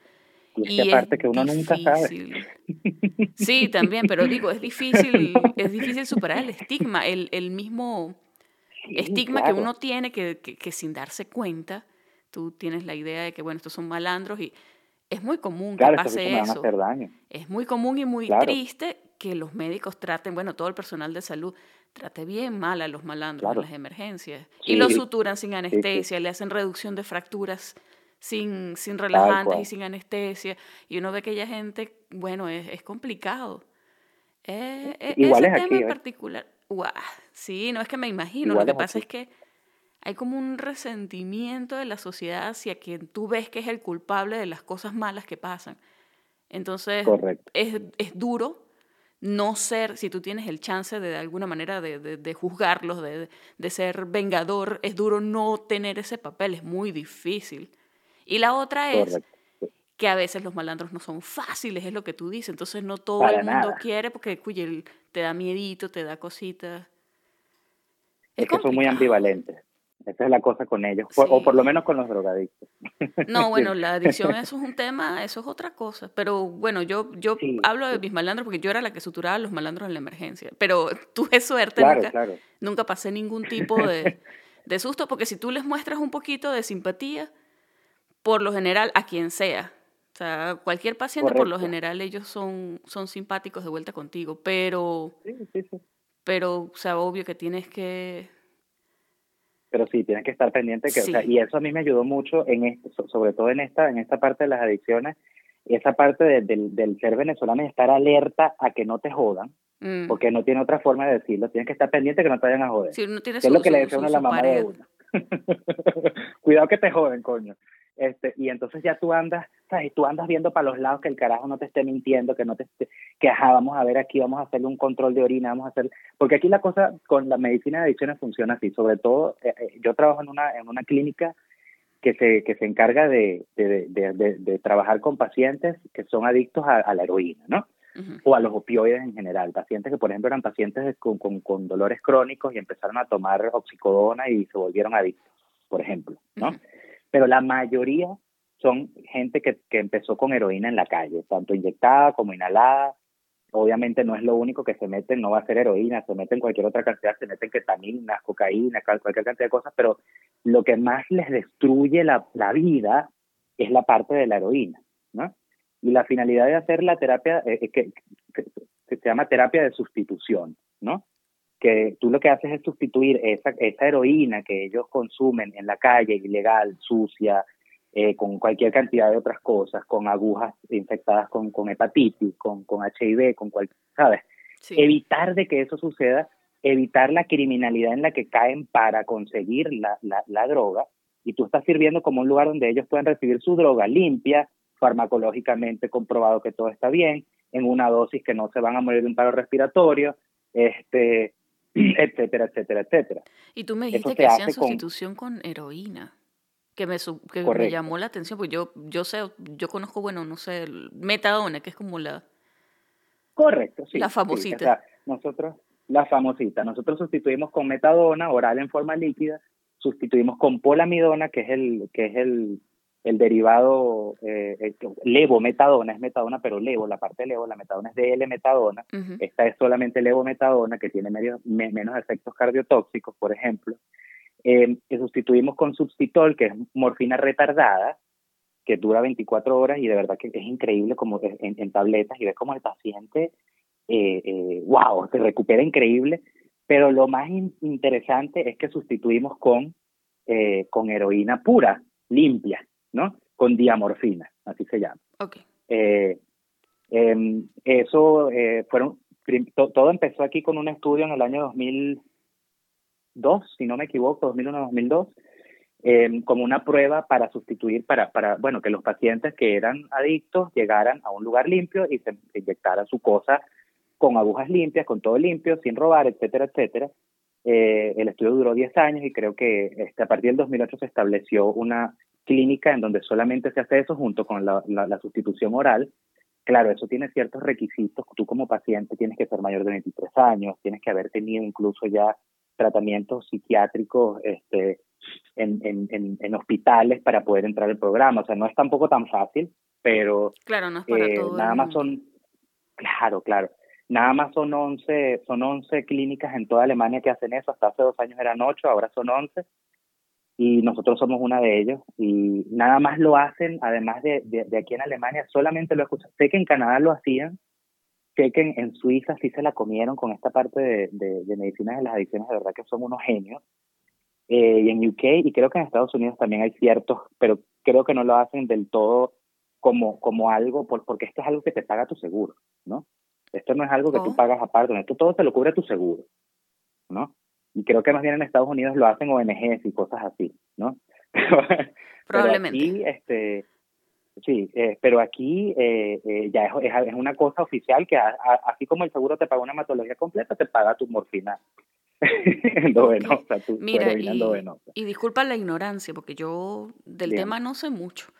Y, es aparte que uno nunca sabe. Sí, también, pero digo, es difícil, es difícil superar el estigma, el, el mismo estigma que uno tiene que, que, sin darse cuenta, tú tienes la idea de que, bueno, estos son malandros y es muy común que pase eso. Es muy común y muy triste que los médicos traten, bueno, todo el personal de salud trate bien mal a los malandros en las emergencias y los suturan sin anestesia, le hacen reducción de fracturas sin, sin relajantes y sin anestesia. Y uno ve que aquella gente, bueno, es, es complicado. Eh, eh, Igual ese tema en particular, sí, no es que me imagino, lo que pasa es que hay como un resentimiento de la sociedad hacia quien tú ves que es el culpable de las cosas malas que pasan. Entonces, es, es, duro no ser, si tú tienes el chance de, de alguna manera de, de, de juzgarlos, de, de, ser vengador, es duro no tener ese papel, es muy difícil. Y la otra es que a veces los malandros no son fáciles, es lo que tú dices. Entonces no todo el mundo quiere porque cuye, te da miedito, te da cositas. Es, que son muy ambivalentes. Esa es la cosa con ellos, o por lo menos con los drogadictos. No, (laughs) bueno, la adicción eso es un tema, eso es otra cosa. Pero bueno, yo, yo hablo de mis malandros porque yo era la que suturaba a los malandros en la emergencia. Pero (laughs) tuve suerte, nunca, nunca pasé ningún tipo de, de susto, porque si tú les muestras un poquito de simpatía, por lo general a quien sea. O sea, cualquier paciente, por lo general, ellos son, son simpáticos de vuelta contigo, pero... Sí, sí, sí. Pero, o sea, obvio que tienes que... Pero sí, tienes que estar pendiente. Que, o sea, y eso a mí me ayudó mucho, en esto, sobre todo en esta, en esta parte de las adicciones, esa parte del, del ser venezolano y estar alerta a que no te jodan, mm, porque no tiene otra forma de decirlo. Tienes que estar pendiente que no te vayan a joder. que es lo que le decía uno a la mamá de uno. (laughs) Cuidado que te joden, coño. Este, y entonces ya tú andas, ¿sabes? Tú andas viendo para los lados que el carajo no te esté mintiendo, que no te esté, que ajá, vamos a ver aquí, vamos a hacerle un control de orina, vamos a hacer, porque aquí la cosa con la medicina de adicciones funciona así, sobre todo, eh, eh, yo trabajo en una, en una clínica que se, que se encarga de, de, de, de- de trabajar con pacientes que son adictos a, a la heroína, ¿no? O a los opioides en general. Pacientes que, por ejemplo, eran pacientes con, con, con dolores crónicos y empezaron a tomar oxicodona y se volvieron adictos, por ejemplo, ¿no? Pero la mayoría son gente que, que empezó con heroína en la calle, tanto inyectada como inhalada. Obviamente no es lo único que se meten, no va a ser heroína, se meten cualquier otra cantidad, se meten ketamina, cocaína, cual- cualquier cantidad de cosas, pero lo que más les destruye la, la vida es la parte de la heroína, ¿no? Y la finalidad de hacer la terapia, eh, eh, que se llama terapia de sustitución, ¿no? Que tú lo que haces es sustituir esa, esa heroína que ellos consumen en la calle, ilegal, sucia, eh, con cualquier cantidad de otras cosas, con agujas infectadas con, con hepatitis, con, con HIV, con cual, ¿sabes? Sí. Evitar de que eso suceda, evitar la criminalidad en la que caen para conseguir la, la, la droga, y tú estás sirviendo como un lugar donde ellos pueden recibir su droga limpia, farmacológicamente comprobado que todo está bien, en una dosis que no se van a morir de un paro respiratorio, este, (clears throat) etcétera, etcétera, etcétera. Y tú me dijiste que hacían con- sustitución con heroína. Que me, que me llamó la atención, porque yo, yo sé, yo conozco, bueno, no sé, metadona, que es como la... Correcto, sí. La sí, famosita. o sea, nosotros, la famosita, nosotros sustituimos con metadona oral en forma líquida, sustituimos con polamidona, que es el, que es el, el derivado eh, el- levometadona, es metadona, pero levo, la parte levo, la metadona es de L-metadona, Ujú. esta es solamente levometadona, que tiene medio- me- menos efectos cardiotóxicos, por ejemplo. Eh, que sustituimos con substitol, que es morfina retardada, que dura 24 horas y de verdad que es increíble como en, en tabletas y ves como el paciente, eh, eh, wow, se recupera increíble. Pero lo más in- interesante es que sustituimos con, eh, con heroína pura, limpia, ¿no? Con diamorfina, así se llama. Eh, em, eso eh, fueron, to- todo empezó aquí con un estudio en el año 2002, si no me equivoco, 2001-2002, em, como una prueba para sustituir, para, para, bueno, que los pacientes que eran adictos llegaran a un lugar limpio y se inyectara su cosa con agujas limpias, con todo limpio, sin robar, etcétera, etcétera. Eh, el estudio duró 10 años y creo que este, a partir del 2008 se estableció una clínica en donde solamente se hace eso junto con la, la, la sustitución oral. Claro, eso tiene ciertos requisitos. Tú como paciente tienes que ser mayor de 23 años, tienes que haber tenido incluso ya tratamientos psiquiátricos este, en, en, en, en hospitales para poder entrar al programa. O sea, no es tampoco tan fácil, pero Claro, no es para eh, todo nada más son, claro, claro, nada más son 11, son 11 clínicas en toda Alemania que hacen eso, hasta hace dos años eran 8, ahora son 11, y nosotros somos una de ellos, y nada más lo hacen, además de, de, de aquí en Alemania, solamente lo escuchan, sé que en Canadá lo hacían, sé que en, en Suiza sí se la comieron con esta parte de, de, de medicinas de las adicciones, de verdad que son unos genios, eh, y en UK, y creo que en Estados Unidos también hay ciertos, pero creo que no lo hacen del todo como, como algo, por, porque esto es algo que te paga tu seguro, ¿no? Esto no es algo que Oh. tú pagas aparte, esto todo te lo cubre tu seguro, ¿no? Y creo que más bien en Estados Unidos lo hacen ONGs y cosas así, ¿no? (laughs) Pero, Probablemente. Pero aquí, este, sí, eh, pero aquí eh, eh, ya es, una cosa oficial que a- a- así como el seguro te paga una hematología completa, te paga tu morfina (laughs) endovenosa, tu, Mira, y, endovenosa. y disculpa la ignorancia, porque yo del Bien. tema no sé mucho.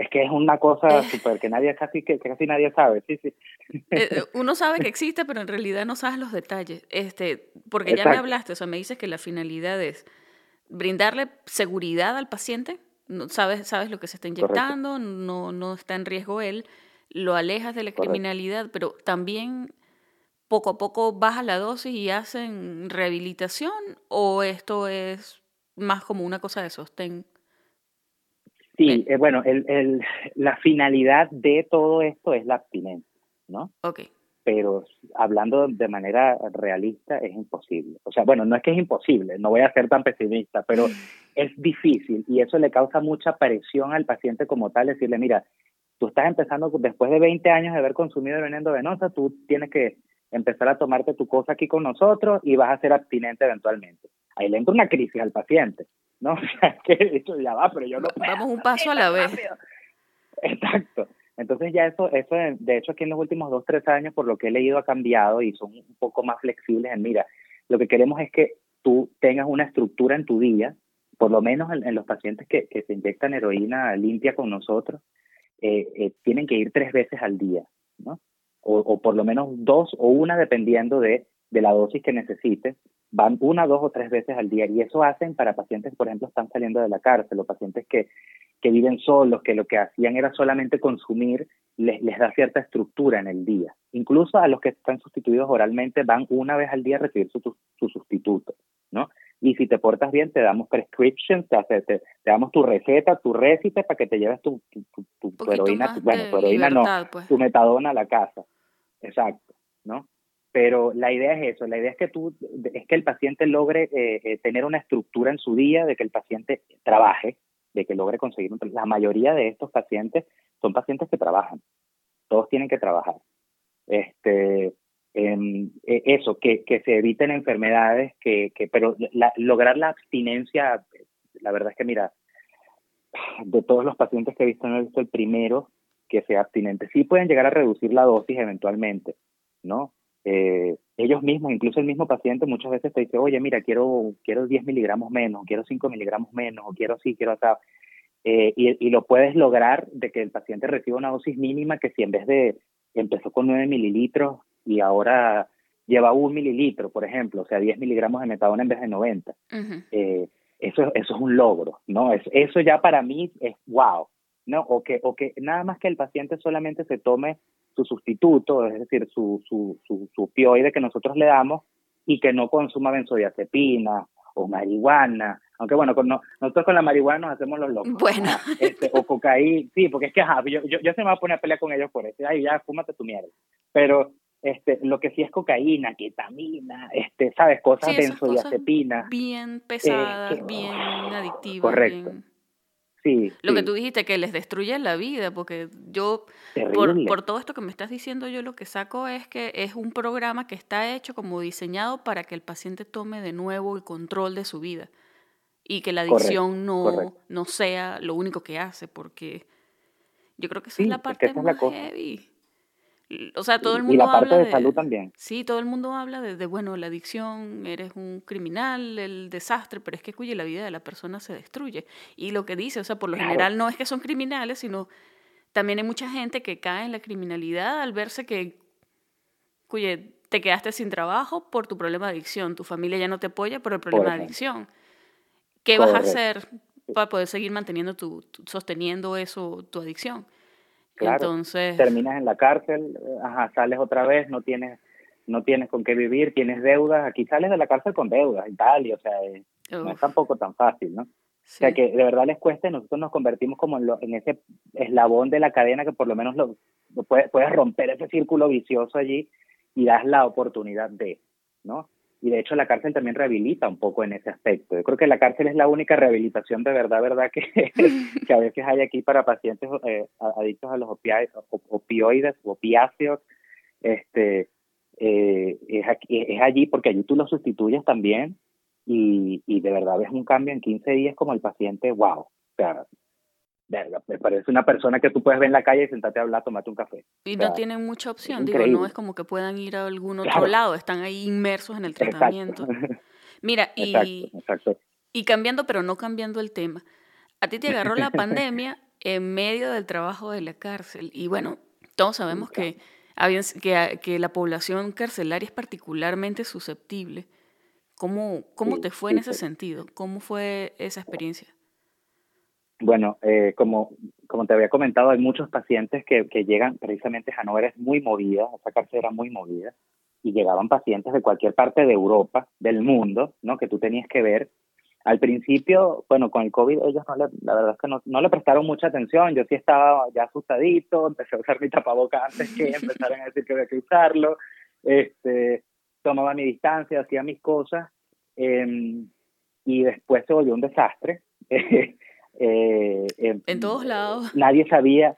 Es que es una cosa Eh. súper que nadie casi que, casi nadie sabe, sí, sí. Eh, eh, (laughs) uno sabe que existe, pero en realidad no sabes los detalles. Este, porque ya me hablaste, o sea, me dices que la finalidad es brindarle seguridad al paciente. No, sabes, sabes lo que se está Correcto. inyectando, no, no está en riesgo él, lo alejas de la Correcto. criminalidad, pero también poco a poco baja la dosis y hacen rehabilitación, o esto es más como una cosa de sostén. Sí, eh, bueno, el, el, la finalidad de todo esto es la abstinencia, ¿no? Ok. Pero hablando de manera realista es imposible. O sea, bueno, no es que es imposible, no voy a ser tan pesimista, pero (laughs) es difícil y eso le causa mucha presión al paciente como tal, decirle, mira, tú estás empezando después de 20 años de haber consumido el veneno venosa, tú tienes que empezar a tomarte tu cosa aquí con nosotros y vas a ser abstinente eventualmente. Ahí le entra una crisis al paciente, (laughs) ¿no? O sea, que esto ya va, pero yo no Vamos un paso a la vez. Exacto. Entonces ya eso, eso de hecho aquí en los últimos dos, tres años, por lo que he leído, ha cambiado y son un poco más flexibles en, mira, lo que queremos es que tú tengas una estructura en tu día, por lo menos en, los pacientes que, que, se inyectan heroína limpia con nosotros, eh, eh, tienen que ir tres veces al día, ¿no? o, por lo menos dos o una dependiendo de, de la dosis que necesites, van una, dos o tres veces al día. Y eso hacen para pacientes, por ejemplo, están saliendo de la cárcel o pacientes que, que viven solos, que lo que hacían era solamente consumir, les, les da cierta estructura en el día. Incluso a los que están sustituidos oralmente van una vez al día a recibir su, su sustituto, ¿no? Y si te portas bien, te damos prescriptions, te, te, te damos tu receta, tu récipe para que te lleves tu, tu, tu, heroína, bueno, tu heroína no, pues. tu metadona a la casa. Exacto, ¿no? Pero la idea es eso, la idea es que tú, es que el paciente logre eh, eh, tener una estructura en su día, de que el paciente trabaje, de que logre conseguir. La mayoría de estos pacientes son pacientes que trabajan, todos tienen que trabajar. Este, eh, eso, que, que se eviten enfermedades, que, que pero lograr la abstinencia, la verdad es que mira, de todos los pacientes que he visto, no he visto el primero que sea abstinente. Sí pueden llegar a reducir la dosis eventualmente, ¿no? Eh, ellos mismos, incluso el mismo paciente muchas veces te dice, oye, mira, quiero, quiero 10 miligramos menos, quiero 5 miligramos menos, o quiero así, quiero acá. Eh, y, y, lo puedes lograr de que el paciente reciba una dosis mínima que si en vez de empezó con 9 mililitros y ahora lleva un mililitro, por ejemplo, o sea, 10 miligramos de metadona en vez de 90. eh, eso, eso es un logro, ¿no? Es, eso ya para mí es wow, ¿no? O que, o que nada más que el paciente solamente se tome su sustituto, es decir, su, su, su, su opioide que nosotros le damos y que no consuma benzodiazepina o marihuana, aunque bueno, con, nosotros con la marihuana nos hacemos los locos. Bueno. (laughs) Este, o cocaína, sí, porque es que yo, yo, yo, se me voy a poner a pelear con ellos por eso, ay, ya, fúmate tu mierda. Pero este, lo que sí es cocaína, ketamina, este, sabes, cosas sí, benzodiazepina. Bien pesadas, eh, bien adictivas. Correcto. Sí, lo sí. que tú dijiste, que les destruye la vida, porque yo, por, por, todo esto que me estás diciendo, yo lo que saco es que es un programa que está hecho como diseñado para que el paciente tome de nuevo el control de su vida y que la adicción correcto, no, correcto. no sea lo único que hace, porque yo creo que esa sí, es la parte es más la heavy. O sea, todo el mundo y la parte habla de, de salud también. Sí, todo el mundo habla de, de, bueno, la adicción, eres un criminal, el desastre, pero es que cuya la vida de la persona se destruye. Y lo que dice, o sea, por lo claro. general no es que son criminales, sino también hay mucha gente que cae en la criminalidad al verse que, cuya, te quedaste sin trabajo por tu problema de adicción, tu familia ya no te apoya por el problema de adicción. ¿Qué Correcto. vas a hacer para poder seguir manteniendo tu, tu, sosteniendo eso, tu adicción? Claro, Entonces, terminas en la cárcel, ajá, sales otra vez, no tienes no tienes con qué vivir, tienes deudas, aquí sales de la cárcel con deudas y tal, y o sea, eh, no es tampoco tan fácil, ¿no? Sí. O sea, que de verdad les cuesta y nosotros nos convertimos como en, lo, en ese eslabón de la cadena que por lo menos lo, lo puedes, puedes romper ese círculo vicioso allí y das la oportunidad de, ¿no? Y de hecho la cárcel también rehabilita un poco en ese aspecto. Yo creo que la cárcel es la única rehabilitación de verdad, verdad (laughs) que, (laughs) que a veces hay aquí para pacientes eh, adictos a los opioides, opioides opiáceos. Este, eh, es, aquí, es allí porque allí tú lo sustituyes también y, y de verdad ves un cambio en 15 días como el paciente, wow, o sea, verga, me parece una persona que tú puedes ver en la calle y sentarte a hablar, tomarte un café. Y o sea, no tienen mucha opción, digo, no es como que puedan ir a algún otro claro. lado, están ahí inmersos en el tratamiento. Exacto. Mira, (laughs) y, exacto, exacto. y cambiando, pero no cambiando el tema, a ti te agarró la (laughs) pandemia en medio del trabajo de la cárcel y bueno, todos sabemos que, que, que la población carcelaria es particularmente susceptible. ¿Cómo, cómo sí, te fue sí, en ese sí. sentido? ¿Cómo fue esa experiencia? Bueno, eh, como, como te había comentado, hay muchos pacientes que, que llegan, precisamente Hannover es muy movida, esa cárcel era muy movida, y llegaban pacientes de cualquier parte de Europa, del mundo, ¿no? Que tú tenías que ver, al principio, bueno, con el COVID ellos no le, la verdad es que no, no, le prestaron mucha atención, yo sí estaba ya asustadito, empecé a usar mi tapaboca antes que (laughs) empezaran a decir que había que usarlo, este, tomaba mi distancia, hacía mis cosas, eh, y después se volvió un desastre. (laughs) eh, en todos lados. Nadie sabía,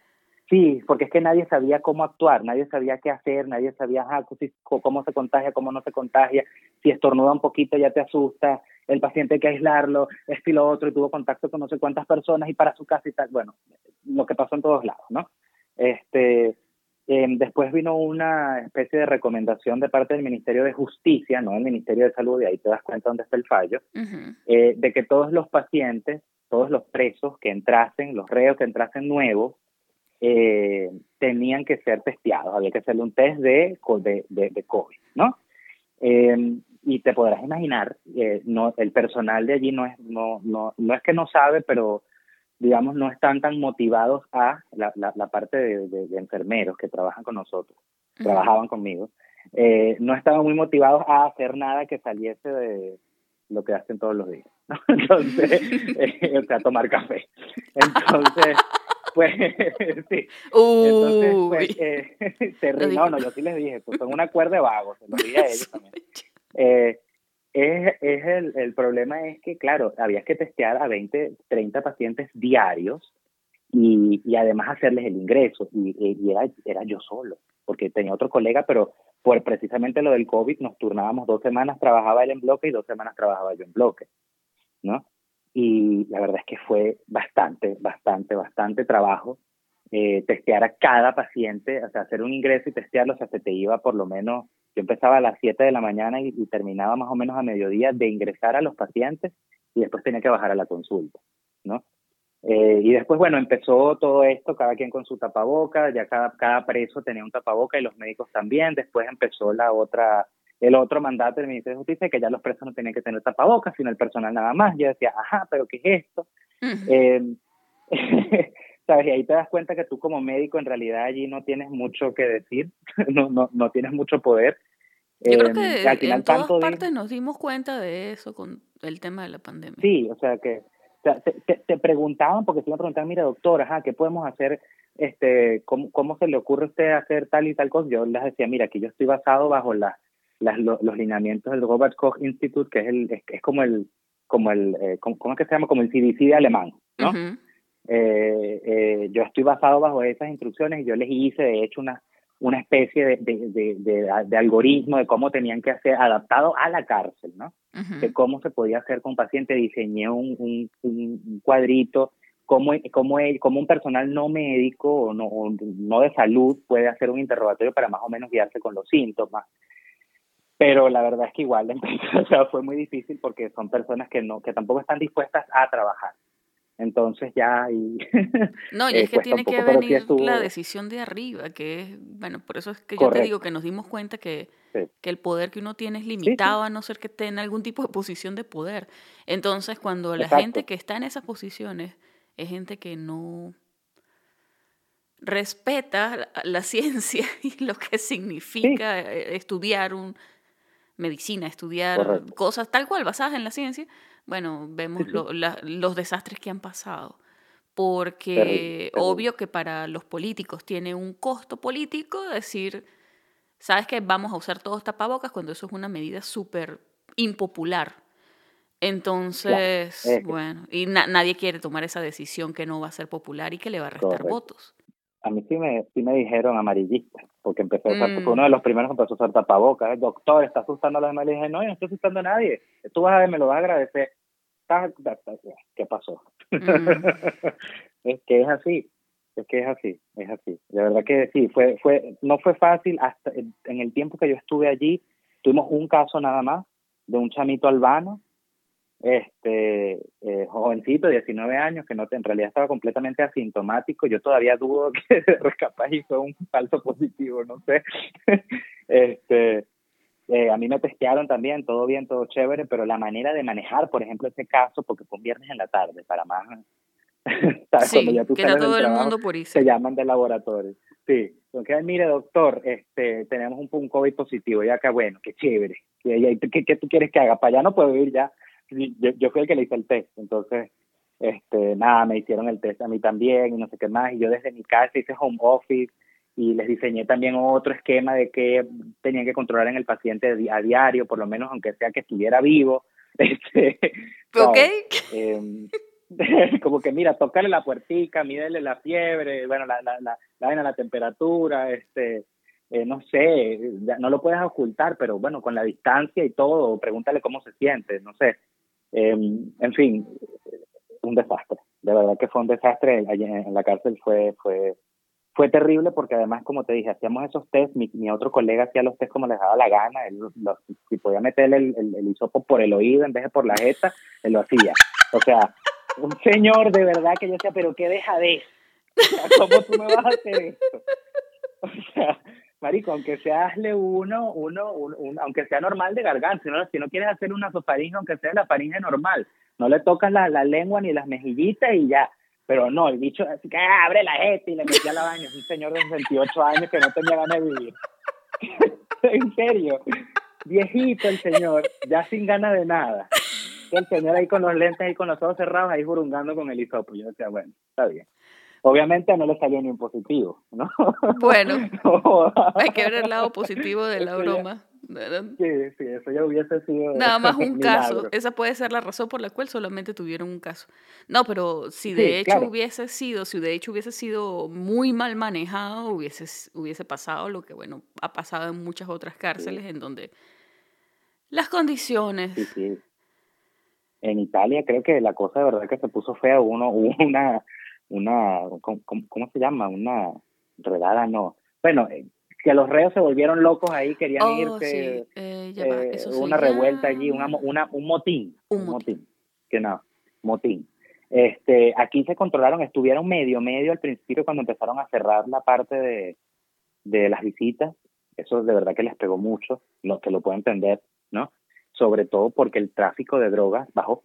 Sí, porque es que nadie sabía cómo actuar, nadie sabía qué hacer, nadie sabía cómo se contagia, cómo no se contagia, si estornuda un poquito ya te asusta, el paciente hay que aislarlo, esto y lo otro, y tuvo contacto con no sé cuántas personas y para su casa y tal, bueno, lo que pasó en todos lados, ¿no? Este, em, después vino una especie de recomendación de parte del Ministerio de Justicia, no del Ministerio de Salud, y ahí te das cuenta dónde está el fallo, eh, de que todos los pacientes, todos los presos que entrasen, los reos que entrasen nuevos, eh, tenían que ser testeados, había que hacerle un test de, de, de, COVID, ¿no? Eh, y te podrás imaginar, eh, no, el personal de allí no es, no, no, no es que no sabe, pero digamos no están tan motivados a la, la, parte de, enfermeros que trabajan con nosotros, trabajaban conmigo, eh, no estaban muy motivados a hacer nada que saliese de lo que hacen todos los días, ¿no? (laughs) Entonces, o sea, tomar café. Entonces, pues (laughs) sí. Entonces, pues, eh, (laughs) se no, no, yo sí les dije, pues son una cuerda de vagos, se lo dije a ellos también. Eh, es, es el, el problema es que, claro, había que testear a 20, 30 pacientes diarios y, y además hacerles el ingreso. Y, y, era, era yo solo, porque tenía otro colega, pero por precisamente lo del COVID nos turnábamos dos semanas, trabajaba él en bloque y dos semanas trabajaba yo en bloque, ¿no? y la verdad es que fue bastante, bastante, bastante trabajo eh, testear a cada paciente, o sea, hacer un ingreso y testearlo, o sea, se te iba por lo menos, yo empezaba a las 7 de la mañana y, terminaba más o menos a mediodía de ingresar a los pacientes y después tenía que bajar a la consulta, ¿no? Eh, y después, bueno, empezó todo esto, cada quien con su tapaboca, ya cada, cada preso tenía un tapaboca y los médicos también, después empezó la otra el otro mandato del Ministerio de Justicia que ya los presos no tenían que tener tapabocas, sino el personal nada más. Yo decía, ajá, pero ¿qué es esto? Em, (laughs) ¿Sabes? Y ahí te das cuenta que tú como médico en realidad allí no tienes mucho que decir, (laughs) no, no, no tienes mucho poder. Yo creo em, que en todas partes nos dimos cuenta de eso con el tema de la pandemia. Sí, o sea que te, te, preguntaban, porque te iban a preguntar, mira doctor, ajá, ¿qué podemos hacer? Este, ¿cómo, ¿Cómo se le ocurre a usted hacer tal y tal cosa? Yo les decía, mira, aquí yo estoy basado bajo la los lineamientos del Robert Koch Institute, que es, el, es, como el, como el eh, ¿cómo, es que se llama? Como el CDC de alemán, ¿no? Eh, eh, yo estoy basado bajo esas instrucciones y yo les hice, de hecho, una, una especie de, de, de, algoritmo de cómo tenían que hacer, adaptado a la cárcel, ¿no? De cómo se podía hacer con paciente. Diseñé un, un, un cuadrito, cómo, cómo, cómo, un personal no médico o no, no de salud puede hacer un interrogatorio para más o menos guiarse con los síntomas pero la verdad es que igual (laughs) o sea, fue muy difícil porque son personas que no que tampoco están dispuestas a trabajar entonces ya y (laughs) no y (laughs) es que tiene que venir la decisión de arriba que es bueno por eso es que yo te digo que nos dimos cuenta que, que el poder que uno tiene es limitado a no ser que esté en algún tipo de posición de poder. Entonces cuando la gente que está en esas posiciones es gente que no respeta la (laughs) ciencia y lo que significa eh, estudiar un medicina, estudiar cosas tal cual basadas en la ciencia, bueno, vemos los desastres que han pasado. Porque obvio que para los políticos tiene un costo político decir, sabes que vamos a usar todos tapabocas cuando eso es una medida súper impopular. Entonces, bueno, y nadie quiere tomar esa decisión que no va a ser popular y que le va a restar votos a mí sí me, sí me dijeron amarillista, porque empecé a usar, mm. uno de los primeros empezó a usar tapabocas, el doctor está asustando a los demás, le dije, no, yo no estoy asustando a nadie, tú vas a ver, me lo vas a agradecer. ¿Qué pasó? Mm. (laughs) es que es así, es que es así, es así. De verdad que sí, fue, fue, no fue fácil, hasta en el tiempo que yo estuve allí, tuvimos un caso nada más de un chamito albano este eh, jovencito, 19 años, que no en realidad estaba completamente asintomático. Yo todavía dudo (laughs) que capaz y fue un falso positivo, no sé. (laughs) este eh, a mí me testearon también, todo bien, todo chévere, pero la manera de manejar, por ejemplo, ese caso, porque fue un viernes en la tarde, para más. (laughs) Sí, que era todo el mundo por eso. Se llaman de laboratorio. Sí, porque, mire, doctor, este, tenemos un, un COVID positivo, ya que bueno, qué chévere. ¿Qué, qué, qué tú quieres que haga? Para allá no puedo ir ya yo, yo fui el que le hice el test, entonces, este, nada, me hicieron el test a mí también y no sé qué más, y yo desde mi casa hice home office y les diseñé también otro esquema de que tenían que controlar en el paciente a diario, por lo menos aunque sea que estuviera vivo. (laughs) Este, ok. Em, (laughs) como que mira, tocarle la puertica, mídele la fiebre, bueno, la, la, la, la, la temperatura, este, eh, no sé, no lo puedes ocultar, pero bueno, con la distancia y todo, pregúntale cómo se siente, no sé. Em, en fin, un desastre. De verdad que fue un desastre. Allí en la cárcel fue, fue, fue terrible porque además, como te dije, hacíamos esos test, mi, otro colega hacía los test como les daba la gana, él, si podía meterle el, el, por el oído en vez de por la jeta, él lo hacía. O sea, un señor de verdad que yo decía, pero qué deja de ¿Cómo tú me vas a hacer esto? O sea, marico, aunque sea hazle uno, uno, aunque sea normal de garganta, si no, quieres hacer una sofaringe, aunque sea la faringe normal, no le tocas la, lengua ni las mejillitas y ya. Pero no, el bicho así que ah, abre la jeta y le metía la baña. Es un señor de 28 años que no tenía ganas de vivir. (laughs) en serio. Viejito el señor, ya sin ganas de nada. El señor ahí con los lentes y con los ojos cerrados, ahí burungando con el hisopo. Yo decía, bueno, está bien. Obviamente no le salió ni un positivo, ¿no? (laughs) Bueno, (laughs) hay que ver el lado positivo de la broma. Sí, sí, eso ya hubiese sido. Nada más un (laughs) caso. Esa puede ser la razón por la cual solamente tuvieron un caso. No, pero si de hecho hubiese sido, si de hecho hubiese sido muy mal manejado, hubiese, hubiese pasado lo que, bueno, ha pasado en muchas otras cárceles en donde las condiciones. Sí, sí. En Italia creo que la cosa de verdad que se puso fea. Uno, hubo una una, ¿cómo, cómo se llama? Una redada, no. Bueno, eh, que los reos se volvieron locos ahí, querían oh, irse, eh, eh, una revuelta allí, una, una, un motín, un, motín. que no, motín. Este, aquí se controlaron, estuvieron medio, medio al principio cuando empezaron a cerrar la parte de, de las visitas, eso de verdad que les pegó mucho, lo que lo puedo entender, ¿no? Sobre todo porque el tráfico de drogas bajó.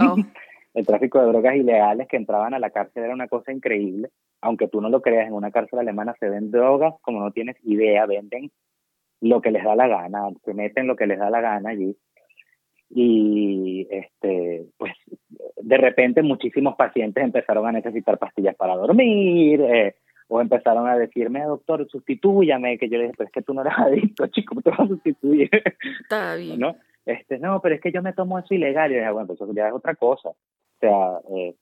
Oh. (laughs) el tráfico de drogas ilegales que entraban a la cárcel era una cosa increíble. Aunque tú no lo creas, en una cárcel alemana se ven drogas como no tienes idea, venden lo que les da la gana, se meten lo que les da la gana allí. Y este, pues de repente muchísimos pacientes empezaron a necesitar pastillas para dormir, eh, o empezaron a decirme, doctor, sustitúyame, que yo le dije, pero es que tú no eres (laughs) adicto, chico, ¿cómo te vas a sustituir? Está bien. ¿No? Este, no, pero es que yo me tomo eso ilegal. Y yo dije, bueno, pues eso ya es otra cosa. O sea, eh,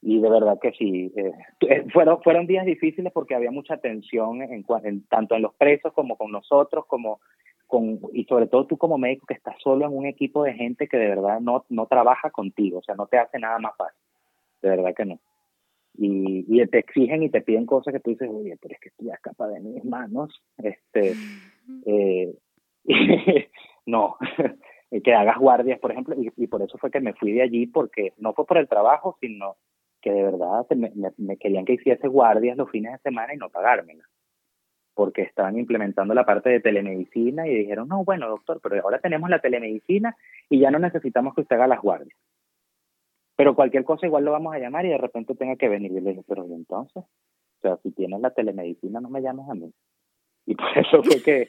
y de verdad que sí, eh, (laughs) fueron, fueron días difíciles porque había mucha tensión en, tanto en los presos como con nosotros, como con, y sobre todo tú como médico que estás solo en un equipo de gente que de verdad no, no trabaja contigo, o sea, no te hace nada más fácil, de verdad que no. Y, y te exigen y te piden cosas que tú dices, oye, pero es que estoy ya escapa de mis manos, este, (laughs) eh, (laughs) no, que hagas guardias, por ejemplo, y, por eso fue que me fui de allí, porque no fue por el trabajo, sino que de verdad me, me, querían que hiciese guardias los fines de semana y no pagármela, porque estaban implementando la parte de telemedicina y dijeron, no, bueno, doctor, pero ahora tenemos la telemedicina y ya no necesitamos que usted haga las guardias. Pero cualquier cosa igual lo vamos a llamar y de repente tenga que venir. Y le dije, pero ¿y entonces? O sea, si tienes la telemedicina, no me llames a mí. Y por eso fue que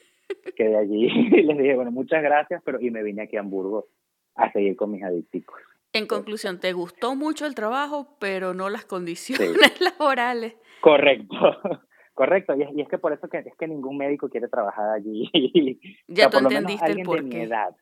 que de allí (laughs) les dije, bueno, muchas gracias, pero y me vine aquí a Hamburgo a seguir con mis adicticos. En conclusión, te gustó mucho el trabajo, pero no las condiciones (laughs) laborales. Correcto, (laughs) correcto. Y es, y es, que por eso que es que ningún médico quiere trabajar allí. Ya o tú entendiste el porqué. De mi edad.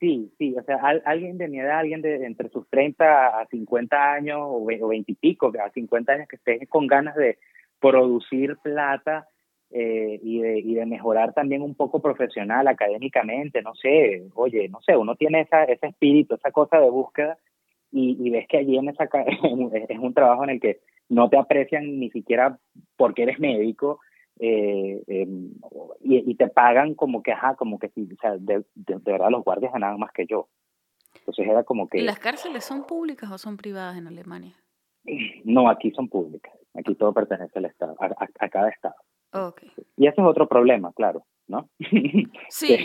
Sí, sí, o sea, alguien de mi edad, alguien de entre sus 30 a 50 años o, o 20 y pico, a 50 años que esté con ganas de producir plata eh, y, de, y de mejorar también un poco profesional, académicamente, no sé, oye, no sé, uno tiene esa, ese espíritu, esa cosa de búsqueda y, y ves que allí en esa, (laughs) es un trabajo en el que no te aprecian ni siquiera porque eres médico eh, em, y, y, te pagan como que, ajá, como que si, o sea, de, de, verdad los guardias ganaban más que yo. Entonces era como que... ¿Y las cárceles son públicas o son privadas en Alemania? No, aquí son públicas. Aquí todo pertenece al Estado, a, a cada Estado. Okay. Y ese es otro problema, claro, ¿no? (laughs) Sí.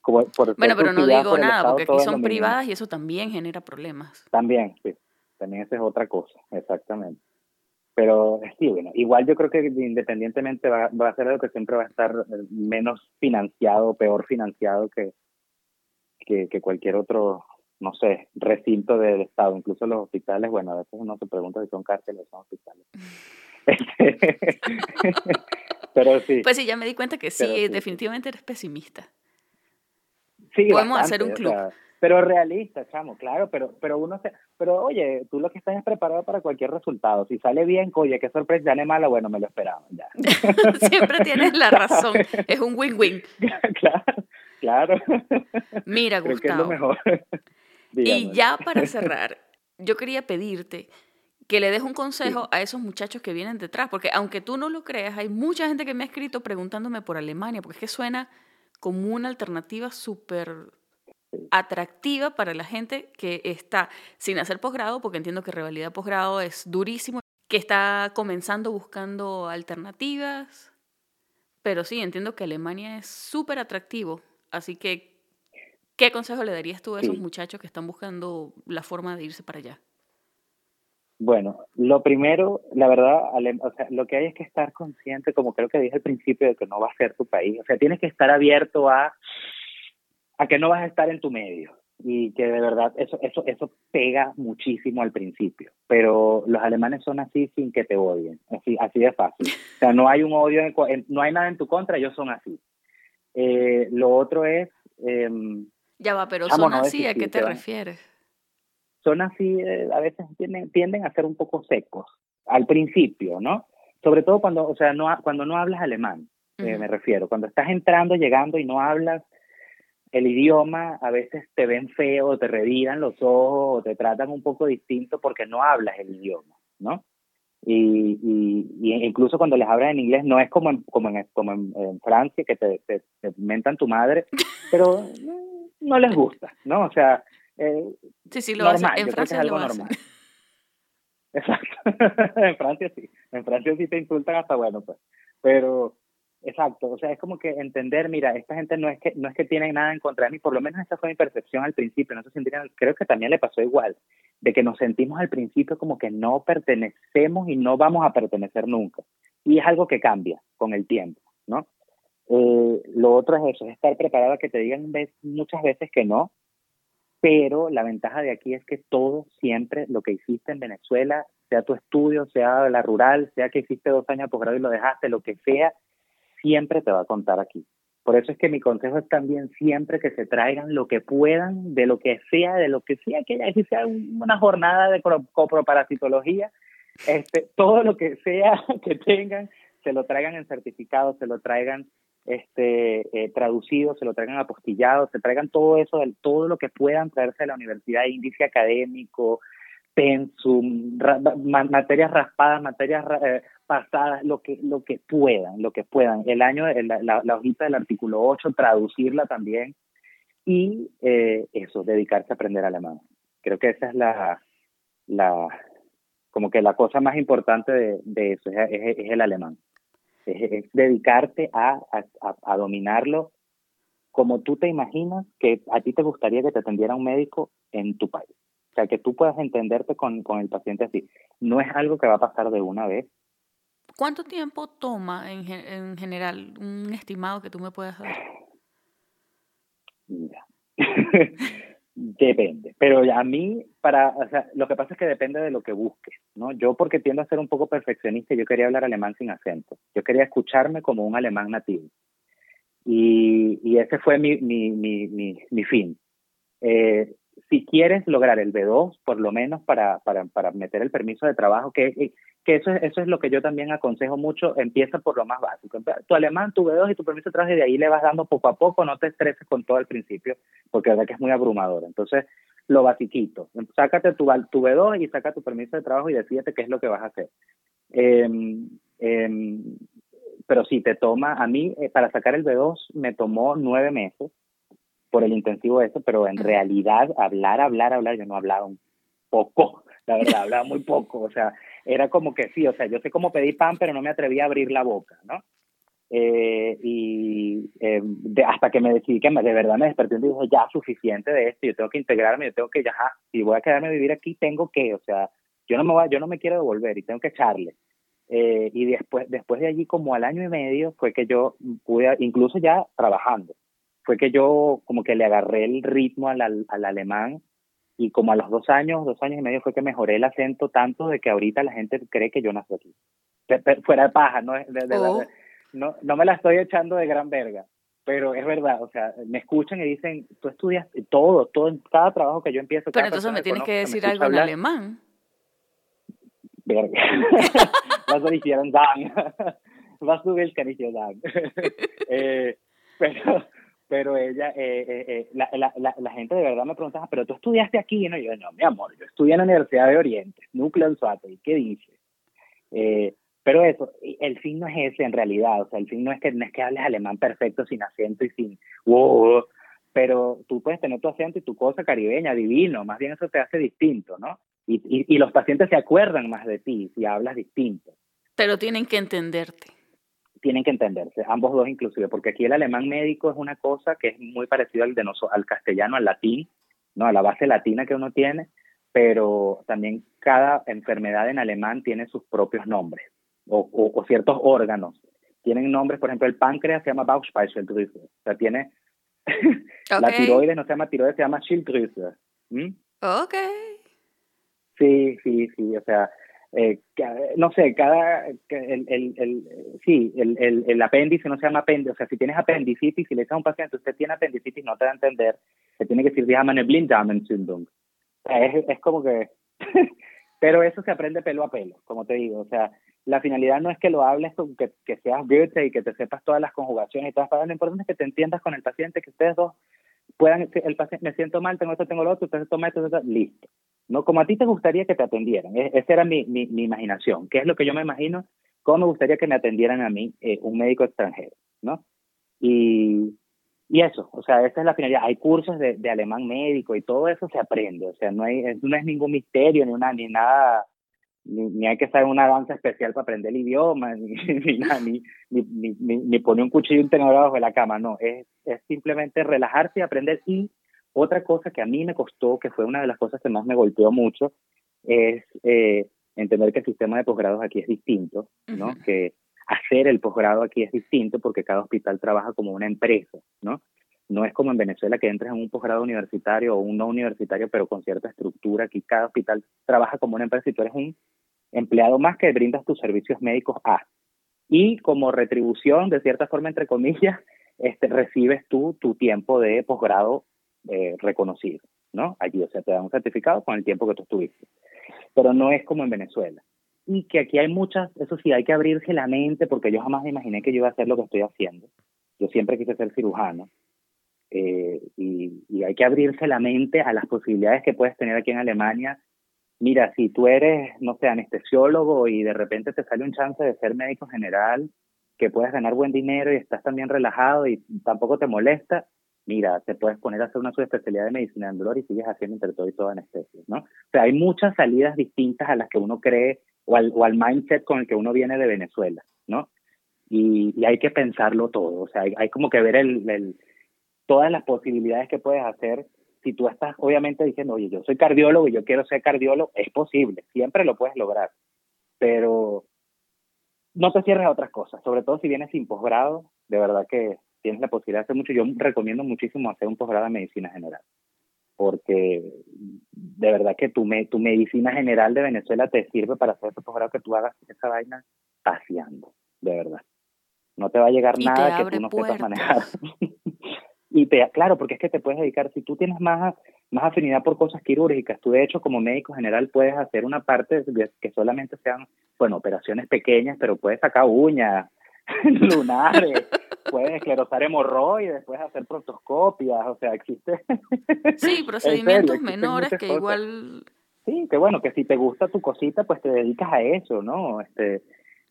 como bueno, pero no digo nada, porque aquí son privadas y eso también genera problemas. También, sí. También esa es otra cosa, exactamente. Pero sí, bueno, igual yo creo que independientemente va, va a ser algo que siempre va a estar menos financiado, peor financiado que, que, que cualquier otro no sé, recinto del Estado, incluso los hospitales, bueno, a veces uno se pregunta si son cárceles o son hospitales. (laughs) (laughs) pero sí. Pues sí, ya me di cuenta que sí, definitivamente eres pesimista. Sí, Podemos hacer un club. pero realista, chamo, claro, pero, pero uno se, pero oye, tú lo que estás es preparado para cualquier resultado. Si sale bien, oye, qué sorpresa, ya no mala, bueno, me lo esperaba, ya. (laughs) Siempre tienes la razón, (laughs) es un win-win. (laughs) claro, claro. Mira, Gustavo. mejor. y ya para cerrar, yo quería pedirte que le des un consejo a esos muchachos que vienen detrás, porque aunque tú no lo creas, hay mucha gente que me ha escrito preguntándome por Alemania, porque es que suena como una alternativa súper atractiva para la gente que está sin hacer posgrado, porque entiendo que revalidar posgrado es durísimo, que está comenzando buscando alternativas, pero sí, entiendo que Alemania es súper atractivo, así que, ¿qué consejo le darías tú a esos muchachos que están buscando la forma de irse para allá? Bueno, lo primero, la verdad, o sea, lo que hay es que estar consciente, como creo que dije al principio, de que no va a ser tu país. O sea, tienes que estar abierto a, a que no vas a estar en tu medio y que de verdad eso, eso, eso pega muchísimo al principio. Pero los alemanes son así sin que te odien, así, así de fácil. O sea, no hay un odio, no hay nada en tu contra, ellos son así. Eh, lo otro es... Em, ya va, pero son así, ¿a qué te refieres? Son así, eh, a veces tienden, tienden a ser un poco secos al principio, ¿no? Sobre todo cuando, o sea, no, cuando no hablas alemán, eh, me refiero. Cuando estás entrando, llegando y no hablas el idioma, a veces te ven feo, te reviran los ojos, o te tratan un poco distinto porque no hablas el idioma, ¿no? Y, y, incluso cuando les hablas en inglés, no es como en, como en, como en, Francia, que te, te, te, mentan tu madre, pero no les gusta, ¿no? O sea, eh, sí, sí, lo normal. En Francia es algo normal. (laughs) Exacto. (laughs) en Francia sí. En Francia sí te insultan hasta bueno, pues. Pero, exacto. O sea, es como que entender, mira, esta gente no es que no es que tienen nada en contra de mí. Por lo menos esa fue mi percepción al principio. No creo que también le pasó igual. De que nos sentimos al principio como que no pertenecemos y no vamos a pertenecer nunca. Y es algo que cambia con el tiempo, ¿no? Eh, lo otro es eso, es estar preparado a que te digan muchas veces que no, pero la ventaja de aquí es que todo siempre lo que hiciste en Venezuela, sea tu estudio, sea la rural, sea que hiciste dos años de posgrado y lo dejaste, lo que sea, siempre te va a contar aquí. Por eso es que mi consejo es también siempre que se traigan lo que puedan, de lo que sea, de lo que sea que haya, si sea una jornada de coproparasitología, este, todo lo que sea (laughs) que tengan, se lo traigan en certificado, se lo traigan este, eh, traducido, se lo traigan apostillado, se traigan todo eso, todo lo que puedan traerse de la universidad, índice académico, pensum, materias raspadas, materias eh, pasadas, lo que, lo que puedan, lo que puedan. El año, la, hojita del artículo 8, traducirla también y eh, eso, dedicarse a aprender alemán. Creo que esa es la, la como que la cosa más importante de, de eso, es el alemán es, dedicarte a, a, dominarlo como tú te imaginas que a ti te gustaría que te atendiera un médico en tu país. O sea, que tú puedas entenderte con, con el paciente así. No es algo que va a pasar de una vez. ¿Cuánto tiempo toma en, en general un estimado que tú me puedas dar? (sighs) Mira. (laughs) Depende, pero a mí, para, o sea, lo que pasa es que depende de lo que busques, ¿no? Yo porque tiendo a ser un poco perfeccionista, yo quería hablar alemán sin acento, yo quería escucharme como un alemán nativo. Y, y ese fue mi, mi, mi, mi, mi fin. Eh, si quieres lograr el B2, por lo menos para, para, para meter el permiso de trabajo, que que eso, eso es lo que yo también aconsejo mucho, empieza por lo más básico. Tu alemán, tu B2 y tu permiso de trabajo y de ahí le vas dando poco a poco, no te estreses con todo al principio, porque la verdad que es muy abrumador. Entonces, lo basiquito, sácate tu, tu B2 y saca tu permiso de trabajo y decídete qué es lo que vas a hacer. Em, em, pero si te toma, a mí eh, para sacar el B2 me tomó nueve meses por el intensivo ese, pero en realidad hablar, hablar, hablar, yo no hablaba un poco, la verdad, hablaba muy poco, o sea, era como que sí, o sea, yo sé cómo pedir pan, pero no me atreví a abrir la boca, ¿no? Eh, y eh, hasta que me decidí que de verdad me desperté y dije, ya, suficiente de esto, yo tengo que integrarme, yo tengo que, ya, si voy a quedarme a vivir aquí, tengo que, o sea, yo no me voy, yo no me quiero devolver y tengo que echarle. Eh, y después, después de allí, como al año y medio, fue que yo pude, incluso ya trabajando, fue que yo como que le agarré el ritmo al, al alemán y como a los dos años, dos años y medio fue que mejoré el acento tanto de que ahorita la gente cree que yo nací aquí. fuera de paja, no, oh. no, no me la estoy echando de gran verga, pero es verdad, o sea, me escuchan y dicen, tú estudias todo, todo, cada trabajo que yo empiezo. Pero entonces me tienes que decir algo en alemán. Verga. Dir sagen? Was du willst, kann ich dir sagen. eh, pero, pero ella, eh, eh, eh, la, la, la, la, gente de verdad me pregunta, pero tú estudiaste aquí, ¿no? Y yo, no, mi amor, yo estudié en la Universidad de Oriente, núcleo en Suate, ¿qué dices? Eh, pero eso, el fin no es ese en realidad, o sea, el fin no es que, no es que hables alemán perfecto sin acento y sin wow, pero tú puedes tener tu acento y tu cosa caribeña, divino, más bien eso te hace distinto, ¿no? Y, y, y los pacientes se acuerdan más de ti si hablas distinto. Pero tienen que entenderte. Tienen que entenderse, ambos dos inclusive, porque aquí el alemán médico es una cosa que es muy parecido al, de nosotros, al castellano, al latín, ¿no? A la base latina que uno tiene, pero también cada enfermedad en alemán tiene sus propios nombres o, ciertos órganos. Tienen nombres, por ejemplo, el páncreas se llama Bauchspeicheldrüse, o sea, tiene (laughs) la tiroides no se llama tiroides, se llama Schilddrüse. Ok. Sí, sí, sí, o sea, eh, no sé, cada, el, el, el, sí, el, el, el, apéndice no se llama apéndice, o sea, si tienes apendicitis, si le dices a un paciente, usted tiene apendicitis, no te va a entender, se tiene que decir, dígame, Blinddarm-Entzündung. Es, es como que, (laughs) pero eso se aprende pelo a pelo, como te digo, o sea, la finalidad no es que lo hables, que, que seas Goethe y que te sepas todas las conjugaciones y todas las palabras, lo importante es que te entiendas con el paciente, que ustedes dos puedan, el paciente, me siento mal, tengo esto, tengo lo otro, usted toma esto, listo. ¿No? Como a ti te gustaría que te atendieran, e, esa era mi, mi, mi imaginación, ¿qué es lo que yo me imagino? ¿Cómo me gustaría que me atendieran a mí eh, un médico extranjero? ¿no? Y, y eso, o sea, esa es la finalidad. Hay cursos de, de, alemán médico y todo eso se aprende, o sea, no, hay, no es ningún misterio ni, una, ni nada ni, hay que saber una danza especial para aprender el idioma, (laughs) ni, ni, ni, ni, ni, poner un cuchillo y un tenedor abajo de la cama, no, es, es simplemente relajarse y aprender. Y otra cosa que a mí me costó, que fue una de las cosas que más me golpeó mucho, es eh, entender que el sistema de posgrados aquí es distinto, ¿no? Que hacer el posgrado aquí es distinto porque cada hospital trabaja como una empresa, ¿no? No es como en Venezuela que entras en un posgrado universitario o un no universitario, pero con cierta estructura. Aquí cada hospital trabaja como una empresa y tú eres un empleado más que brindas tus servicios médicos a. Y como retribución, de cierta forma, entre comillas, (laughs) este, recibes tú tu tiempo de posgrado eh, reconocido, ¿no? Allí, o sea, te dan un certificado con el tiempo que tú estuviste. Pero no es como en Venezuela. Y que aquí hay muchas, eso sí, hay que abrirse la mente, porque yo jamás imaginé que yo iba a hacer lo que estoy haciendo. Yo siempre quise ser cirujano. Eh, y, hay que abrirse la mente a las posibilidades que puedes tener aquí en Alemania. Mira, si tú eres, no sé, anestesiólogo y de repente te sale un chance de ser médico general, que puedes ganar buen dinero y estás también relajado y tampoco te molesta, mira, te puedes poner a hacer una subespecialidad de medicina del dolor y sigues haciendo entre todo y todo anestesia, ¿no? O sea, hay muchas salidas distintas a las que uno cree o al, o al mindset con el que uno viene de Venezuela, ¿no? Y, y hay que pensarlo todo, o sea, hay, hay como que ver el todas las posibilidades que puedes hacer. Si tú estás obviamente diciendo, oye, yo soy cardiólogo y yo quiero ser cardiólogo, es posible, siempre lo puedes lograr, pero no te cierres a otras cosas, sobre todo si vienes sin posgrado, de verdad que tienes la posibilidad de hacer mucho. Yo recomiendo muchísimo hacer un posgrado en medicina general, porque de verdad que tu, me, tu medicina general de Venezuela te sirve para hacer ese posgrado que tú hagas esa vaina paseando, de verdad. No te va a llegar nada que tú no sepas manejar. (laughs) Y te, claro, porque es que te puedes dedicar, si tú tienes más, más afinidad por cosas quirúrgicas, tú de hecho como médico general puedes hacer una parte que solamente sean, bueno, operaciones pequeñas, pero puedes sacar uñas, (laughs) lunares, (laughs) puedes esclerosar hemorroides, puedes hacer proctoscopias, o sea, existe... (laughs) Sí, procedimientos menores que igual... Sí, que bueno, que si te gusta tu cosita, pues te dedicas a eso, ¿no? Este,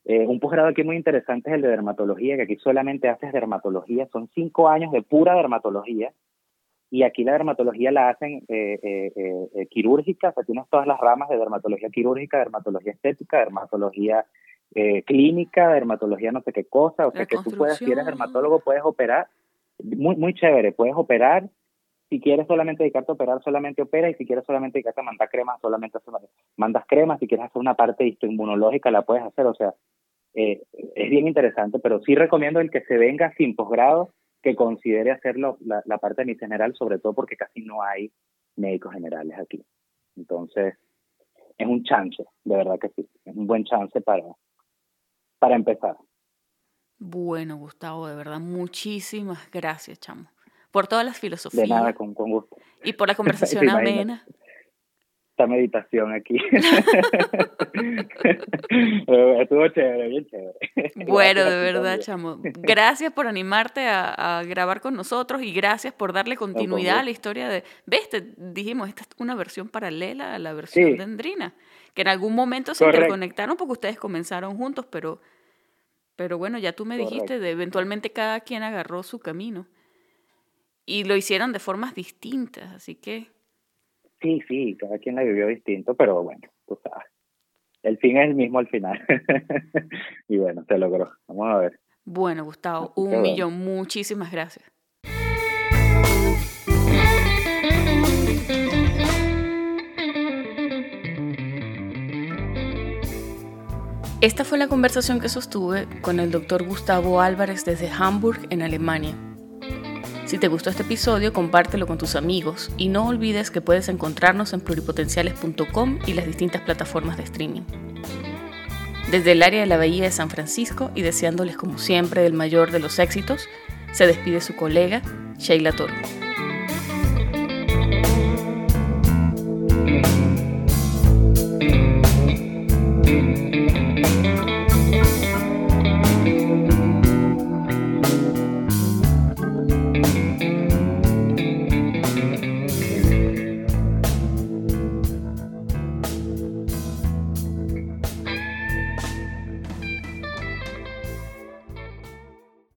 eh, un posgrado aquí muy interesante es el de dermatología, que aquí solamente haces dermatología, son cinco años de pura dermatología, y aquí la dermatología la hacen eh, eh, eh quirúrgica, o sea, tienes todas las ramas de dermatología quirúrgica, dermatología estética, dermatología clínica, dermatología no sé qué cosa, o sea, que tú puedes, si eres dermatólogo, puedes operar, muy, muy chévere, puedes operar, si quieres solamente dedicarte a operar, solamente opera, y si quieres solamente dedicarte a mandar cremas, solamente mandas cremas, si quieres hacer una parte inmunológica, la puedes hacer, o sea, eh, es bien interesante, pero sí recomiendo el que se venga sin posgrado, que considere hacerlo la, la parte de mi general, sobre todo porque casi no hay médicos generales aquí. Entonces, es un chance, de verdad que sí, es un buen chance para, para empezar. Bueno, Gustavo, de verdad, muchísimas gracias, chamo, por todas las filosofías. De nada, con, con gusto. Y por la (laughs) conversación amena. Esta meditación aquí. (laughs) Estuvo chévere, bien chévere. Bueno, de verdad, chamo. (laughs) Gracias por animarte a, grabar con nosotros y gracias por darle continuidad a la historia de... ¿Ves? Te dijimos, esta es una versión paralela a la versión de Andrina, que en algún momento se interconectaron porque ustedes comenzaron juntos, pero pero bueno, ya tú me dijiste de eventualmente cada quien agarró su camino. Y lo hicieron de formas distintas, así que... Sí, sí, cada quien la vivió distinto, pero bueno, tú sabes. El fin es el mismo al final. (laughs) y bueno, se logró. Vamos a ver. Bueno, Gustavo, un millón. Muchísimas gracias. Esta fue la conversación que sostuve con el doctor Gustavo Álvarez desde Hamburg, en Alemania. Si te gustó este episodio, compártelo con tus amigos y no olvides que puedes encontrarnos en pluripotenciales.com y las distintas plataformas de streaming. Desde el área de la Bahía de San Francisco y deseándoles como siempre el mayor de los éxitos, se despide su colega Sheila Toro.